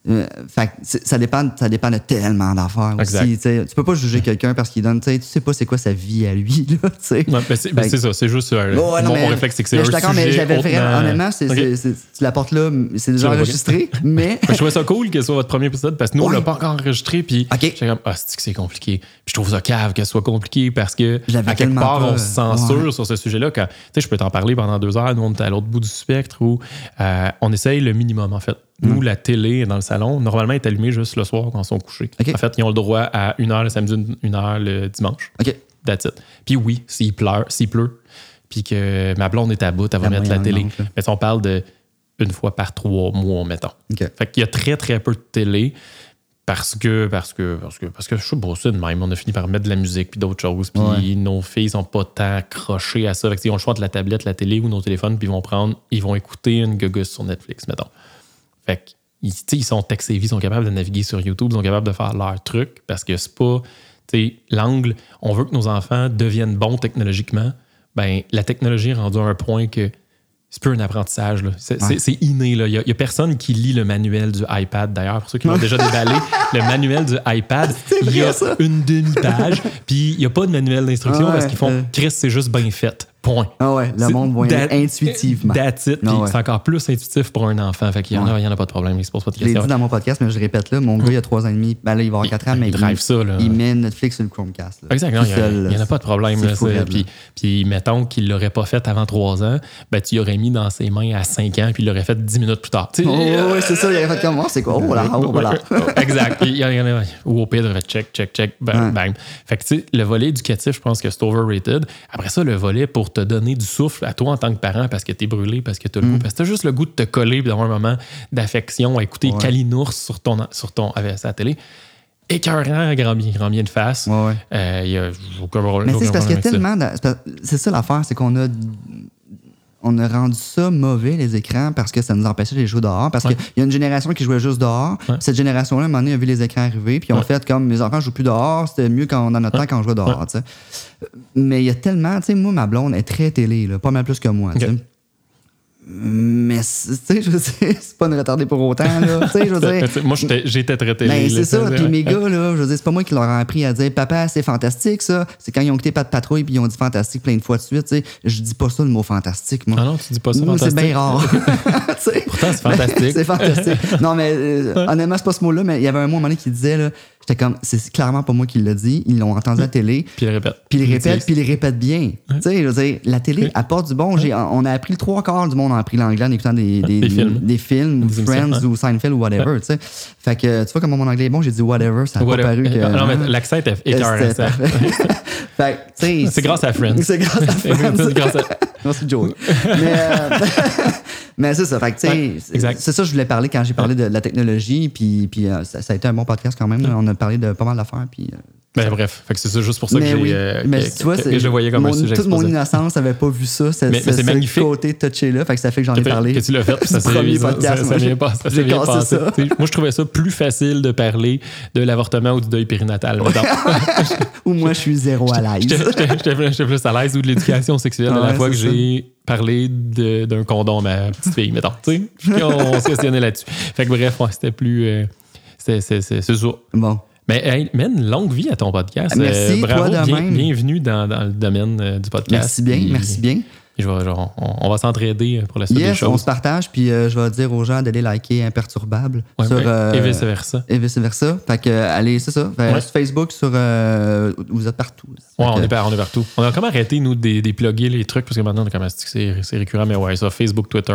Euh, fait ça dépend, ça dépend de tellement d'affaires aussi. tu peux pas juger quelqu'un parce qu'il donne, tu sais, tu sais pas c'est quoi sa vie à lui, là. Ouais, c'est ben ça, c'est juste euh, Oh, ouais, non, mon, mais- mon réflexe, c'est que c'est un Je suis d'accord, mais fait, hautement- honnêtement, tu l'apportes là, c'est déjà enregistré, mais. Je trouvais ça cool que ce soit votre premier épisode parce que nous, on Ouais. l'a pas encore enregistré. Puis Ok. j'étais comme, ah, c'est que c'est compliqué? Puis je trouve ça cave que ce soit compliqué parce que, à quelque part, pas, on se censure sur ce sujet-là. Quand, tu sais, je peux t'en parler pendant deux heures. Nous, on est à l'autre bout du spectre où euh, on essaye le minimum, en fait. Nous, la télé dans le salon, normalement, est allumée juste le soir quand ils sont couchés. En fait, ils ont le droit à une heure le samedi, une- heure le dimanche. OK. That's it. Puis oui, s'il pleure, s'il pleut, puis que ma blonde est à bout, elle va mettre la télé. Mais si on parle de une fois par trois mois, mettons. OK. Fait qu'il y a très, très peu de télé parce que, parce que, parce que, parce que je pas, c'est de même. On a fini par mettre de la musique puis d'autres choses. Puis Ouais. nos filles sont pas tant accrochées à ça. Fait que, ils ont le choix de la tablette, la télé ou nos téléphones, puis ils vont prendre, ils vont écouter une gugus sur Netflix, mettons. Fait que, ils, sont tech savvy, ils sont capables de naviguer sur YouTube, ils sont capables de faire leur truc parce que c'est pas, l'angle, on veut que nos enfants deviennent bons technologiquement. Ben, la technologie est rendue à un point que c'est plus un apprentissage. C'est Ouais. inné. Il n'y a, il y a personne qui lit le manuel du iPad. D'ailleurs, pour ceux qui l'ont déjà déballé, le manuel du iPad, il y a ça. une demi-page, puis il n'y a pas de manuel d'instruction Ah ouais, parce qu'ils font euh. Chris, c'est juste bien fait. Point. Ah ouais, le monde va that- intuitivement. That's it. Ah ouais. c'est encore plus intuitif pour un enfant. Fait qu'il y en, a, Ouais. il y en a pas de problème. Il se pose pas de Je l'ai questions. dit dans mon podcast, mais je répète là, mon gars, il a trois ans et demi. Ben là, il va avoir quatre ans, mais il drive ça, là. il met Netflix sur le Chromecast. là. Exact, non, Tout il n'y en a pas de problème. Là, fou, puis, puis mettons qu'il ne l'aurait pas fait avant trois ans, ben, tu l'aurais mis dans ses mains à cinq ans, puis il l'aurait fait dix minutes plus tard. Oh, euh, ouais, c'est ça, il aurait fait comme moi, c'est quoi? Oh là, oh, voilà. exact. Il y en a- Ou au pire, il devrait check, check, check, Ouais. bang. Fait que, tu sais, le volet éducatif, je pense que c'est overrated. Après ça, le volet pour te donner du souffle à toi en tant que parent parce que t'es brûlé, parce que t'as le goût, parce que t'as juste le goût de te coller d'avoir un moment d'affection à écouter Ouais. Kalinours sur ton, sur ton, avec sa télé. Écœurant, grand bien, grand bien de face. Ouais, ouais. Euh, y a aucun problème. Mais c'est parce qu'il y a tellement. de- C'est ça l'affaire, c'est qu'on a. On a rendu ça mauvais, les écrans, parce que ça nous empêchait de les jouer dehors. Parce Ouais. qu'il y a une génération qui jouait juste dehors. Ouais. Cette génération-là, à un moment donné, a vu les écrans arriver, puis Ouais. fait comme mes enfants jouent plus dehors, c'était mieux quand, dans notre temps quand on jouait dehors. Mais il y a tellement. Tu sais, moi, ma blonde est très télé, là, pas mal plus que moi. Mais, tu sais, je c'est pas une retardée pour autant, là. Tu sais, je veux dire. Moi, j'étais- j'étais traité. Ben, c'est ça. Puis mes gars, là, je veux dire, c'est pas moi qui leur ai appris à dire Papa, c'est fantastique, ça. C'est quand ils ont écouté Pas de patrouille puis ils ont dit fantastique plein de fois de suite, tu sais. Je dis pas ça, le mot fantastique, moi. Ah non, tu dis pas ça, Moi, C'est fantastique. bien rare. Pourtant, c'est fantastique. c'est fantastique. Non, mais euh, honnêtement, c'est pas ce mot-là, mais il y avait un mot à un moment donné qui disait, là, j'étais comme, c'est clairement pas moi qui l'a dit. Ils l'ont entendu à la télé. Puis il répète. Puis ils répètent, puis ils répètent bien. Tu sais, je veux dire, la télé apporte du bon. J'ai- On a appris le trois quarts du monde a appris l'anglais en écoutant des, des, Des films. des films, Friends ou Seinfeld ou whatever, tu sais. Fait que, tu vois comment mon anglais est bon, j'ai dit whatever, ça a pas paru que... Ah, non, mais hein, l'accent était écœurant, ça. fait tu sais... C'est grâce à Friends. C'est grâce à Friends. C'est grâce à- Merci, Joey. mais euh, mais c'est ça. Fait que, tu sais, c'est- ça que je voulais parler quand j'ai parlé de, la technologie. Puis, puis euh, ça, a été un bon podcast quand même. On a parlé de pas mal d'affaires. Puis, euh, Ben bref, fait que c'est ça juste pour ça que j'ai oui, euh, mais que, tu vois, que- je voyais comme mon, un sujet toute mon innocence n'avait pas vu ça, c'est ce magnifique. côté touché-là. Fait que ça fait que j'en ai parlé. Que tu l'as fait, puis ça s'est premier ça- podcast, ça- ça moi, ça ça. Je trouvais ça plus facile de parler de l'avortement ou du deuil périnatal. Ou moi, je suis zéro à l'aise. J'étais plus- à l'aise ou de l'éducation sexuelle de la fois que j'ai parlé de- d'un condom à ma petite fille, mettons. Puis on se questionnait là-dessus. Fait que bref, c'était plus. euh, c'est ça. Bon. Mais hey, mène longue vie à ton podcast. Euh, Merci, bravo, toi de bien- même. bienvenue dans, dans le domaine euh, du podcast. Merci bien, merci bien. Je vais- vais- on, on va s'entraider pour la suite des Yes, on choses. se partage. Puis euh, je vais dire aux gens d'aller liker Imperturbable. Ouais, sur, ouais, euh, et vice versa. et vice versa. Fait que, euh, allez, c'est ça. Fait, Ouais. Sur Facebook, sur. vous êtes partout. Ouais, on que- est, on est partout. On a comme arrêté, nous, des, des plugger les trucs, parce que maintenant, on est comme, c'est c'est récurrent, mais ouais, ça, Facebook, Twitter,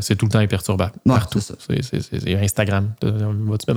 c'est tout le temps imperturbable. Partout. c'est Instagram.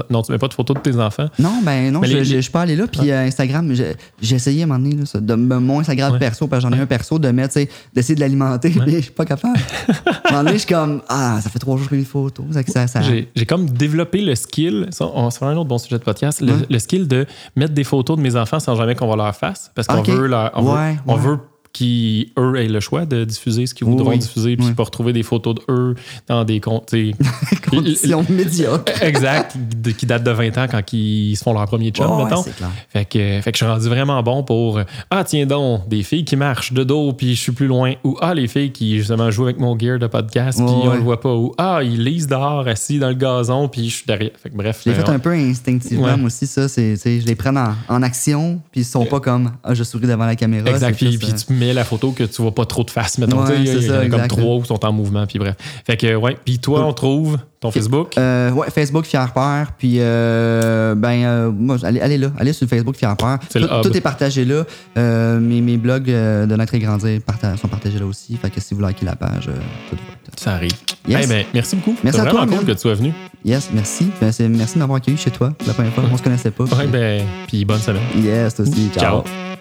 Non, tu mets pas de photos de tes enfants? Non, ben non, Mais je, les- je, je suis pas allé là. Puis Instagram, j'ai essayé à un moment donné, là, ça, de mon Instagram perso, parce que j'en ai un perso, de mettre, d'essayer de l'alimenter, mais je suis pas capable. à un moment donné, je suis comme, ah, ça fait trois jours que je fais des photos. Ça, ça. J'ai j'ai comme développé le skill, ça, on va un autre bon sujet de podcast, le, Ouais. le skill de mettre des photos de mes enfants sans jamais qu'on va leur fasse, parce qu'on veut, leur, on Ouais, veut, on ouais. veut qu'ils, eux, aient le choix de diffuser ce qu'ils Oui, voudront oui. diffuser, puis pas retrouver des photos de eux dans des comptes. Conditions médiocres. exact, qui datent de 20 ans quand ils se font leur premier chum, ouais, mettons. clair. Fait que, fait que je suis rendu vraiment bon pour euh, Ah, tiens donc, des filles qui marchent de dos puis je suis plus loin. Ou Ah, les filles qui justement jouent avec mon gear de podcast puis on ouais. le voit pas. Ou Ah, ils lisent dehors assis dans le gazon puis je suis derrière. Fait que bref. Je l'ai euh, fait un peu instinctivement, Ouais. moi aussi, ça. Je les prends en, en action, puis ils sont pas comme, ah, je souris devant la caméra. Exact. Puis, plus, puis tu mets la photo que tu vois pas trop de face, mettons. Ouais, il y en ça, a comme trois qui sont en mouvement, puis bref. Fait que, ouais. Puis toi, on trouve ton Facebook? Euh, ouais, Facebook Fier Père. Puis, euh, ben, euh, moi, allez, allez là. Allez sur Facebook Fier Père. Tout, est partagé là. Euh, mes, mes blogs de Naître et Grandir sont partagés là aussi. Fait que si vous likez la page, tout Ça arrive. Yes. Eh ben, merci beaucoup. Merci à vraiment toi, cool que tu sois venu. Yes, merci. Ben, merci de m'avoir accueilli chez toi la première fois. On se connaissait pas. Ouais, ben, puis bonne semaine. Yes, toi aussi. Ciao. Ciao.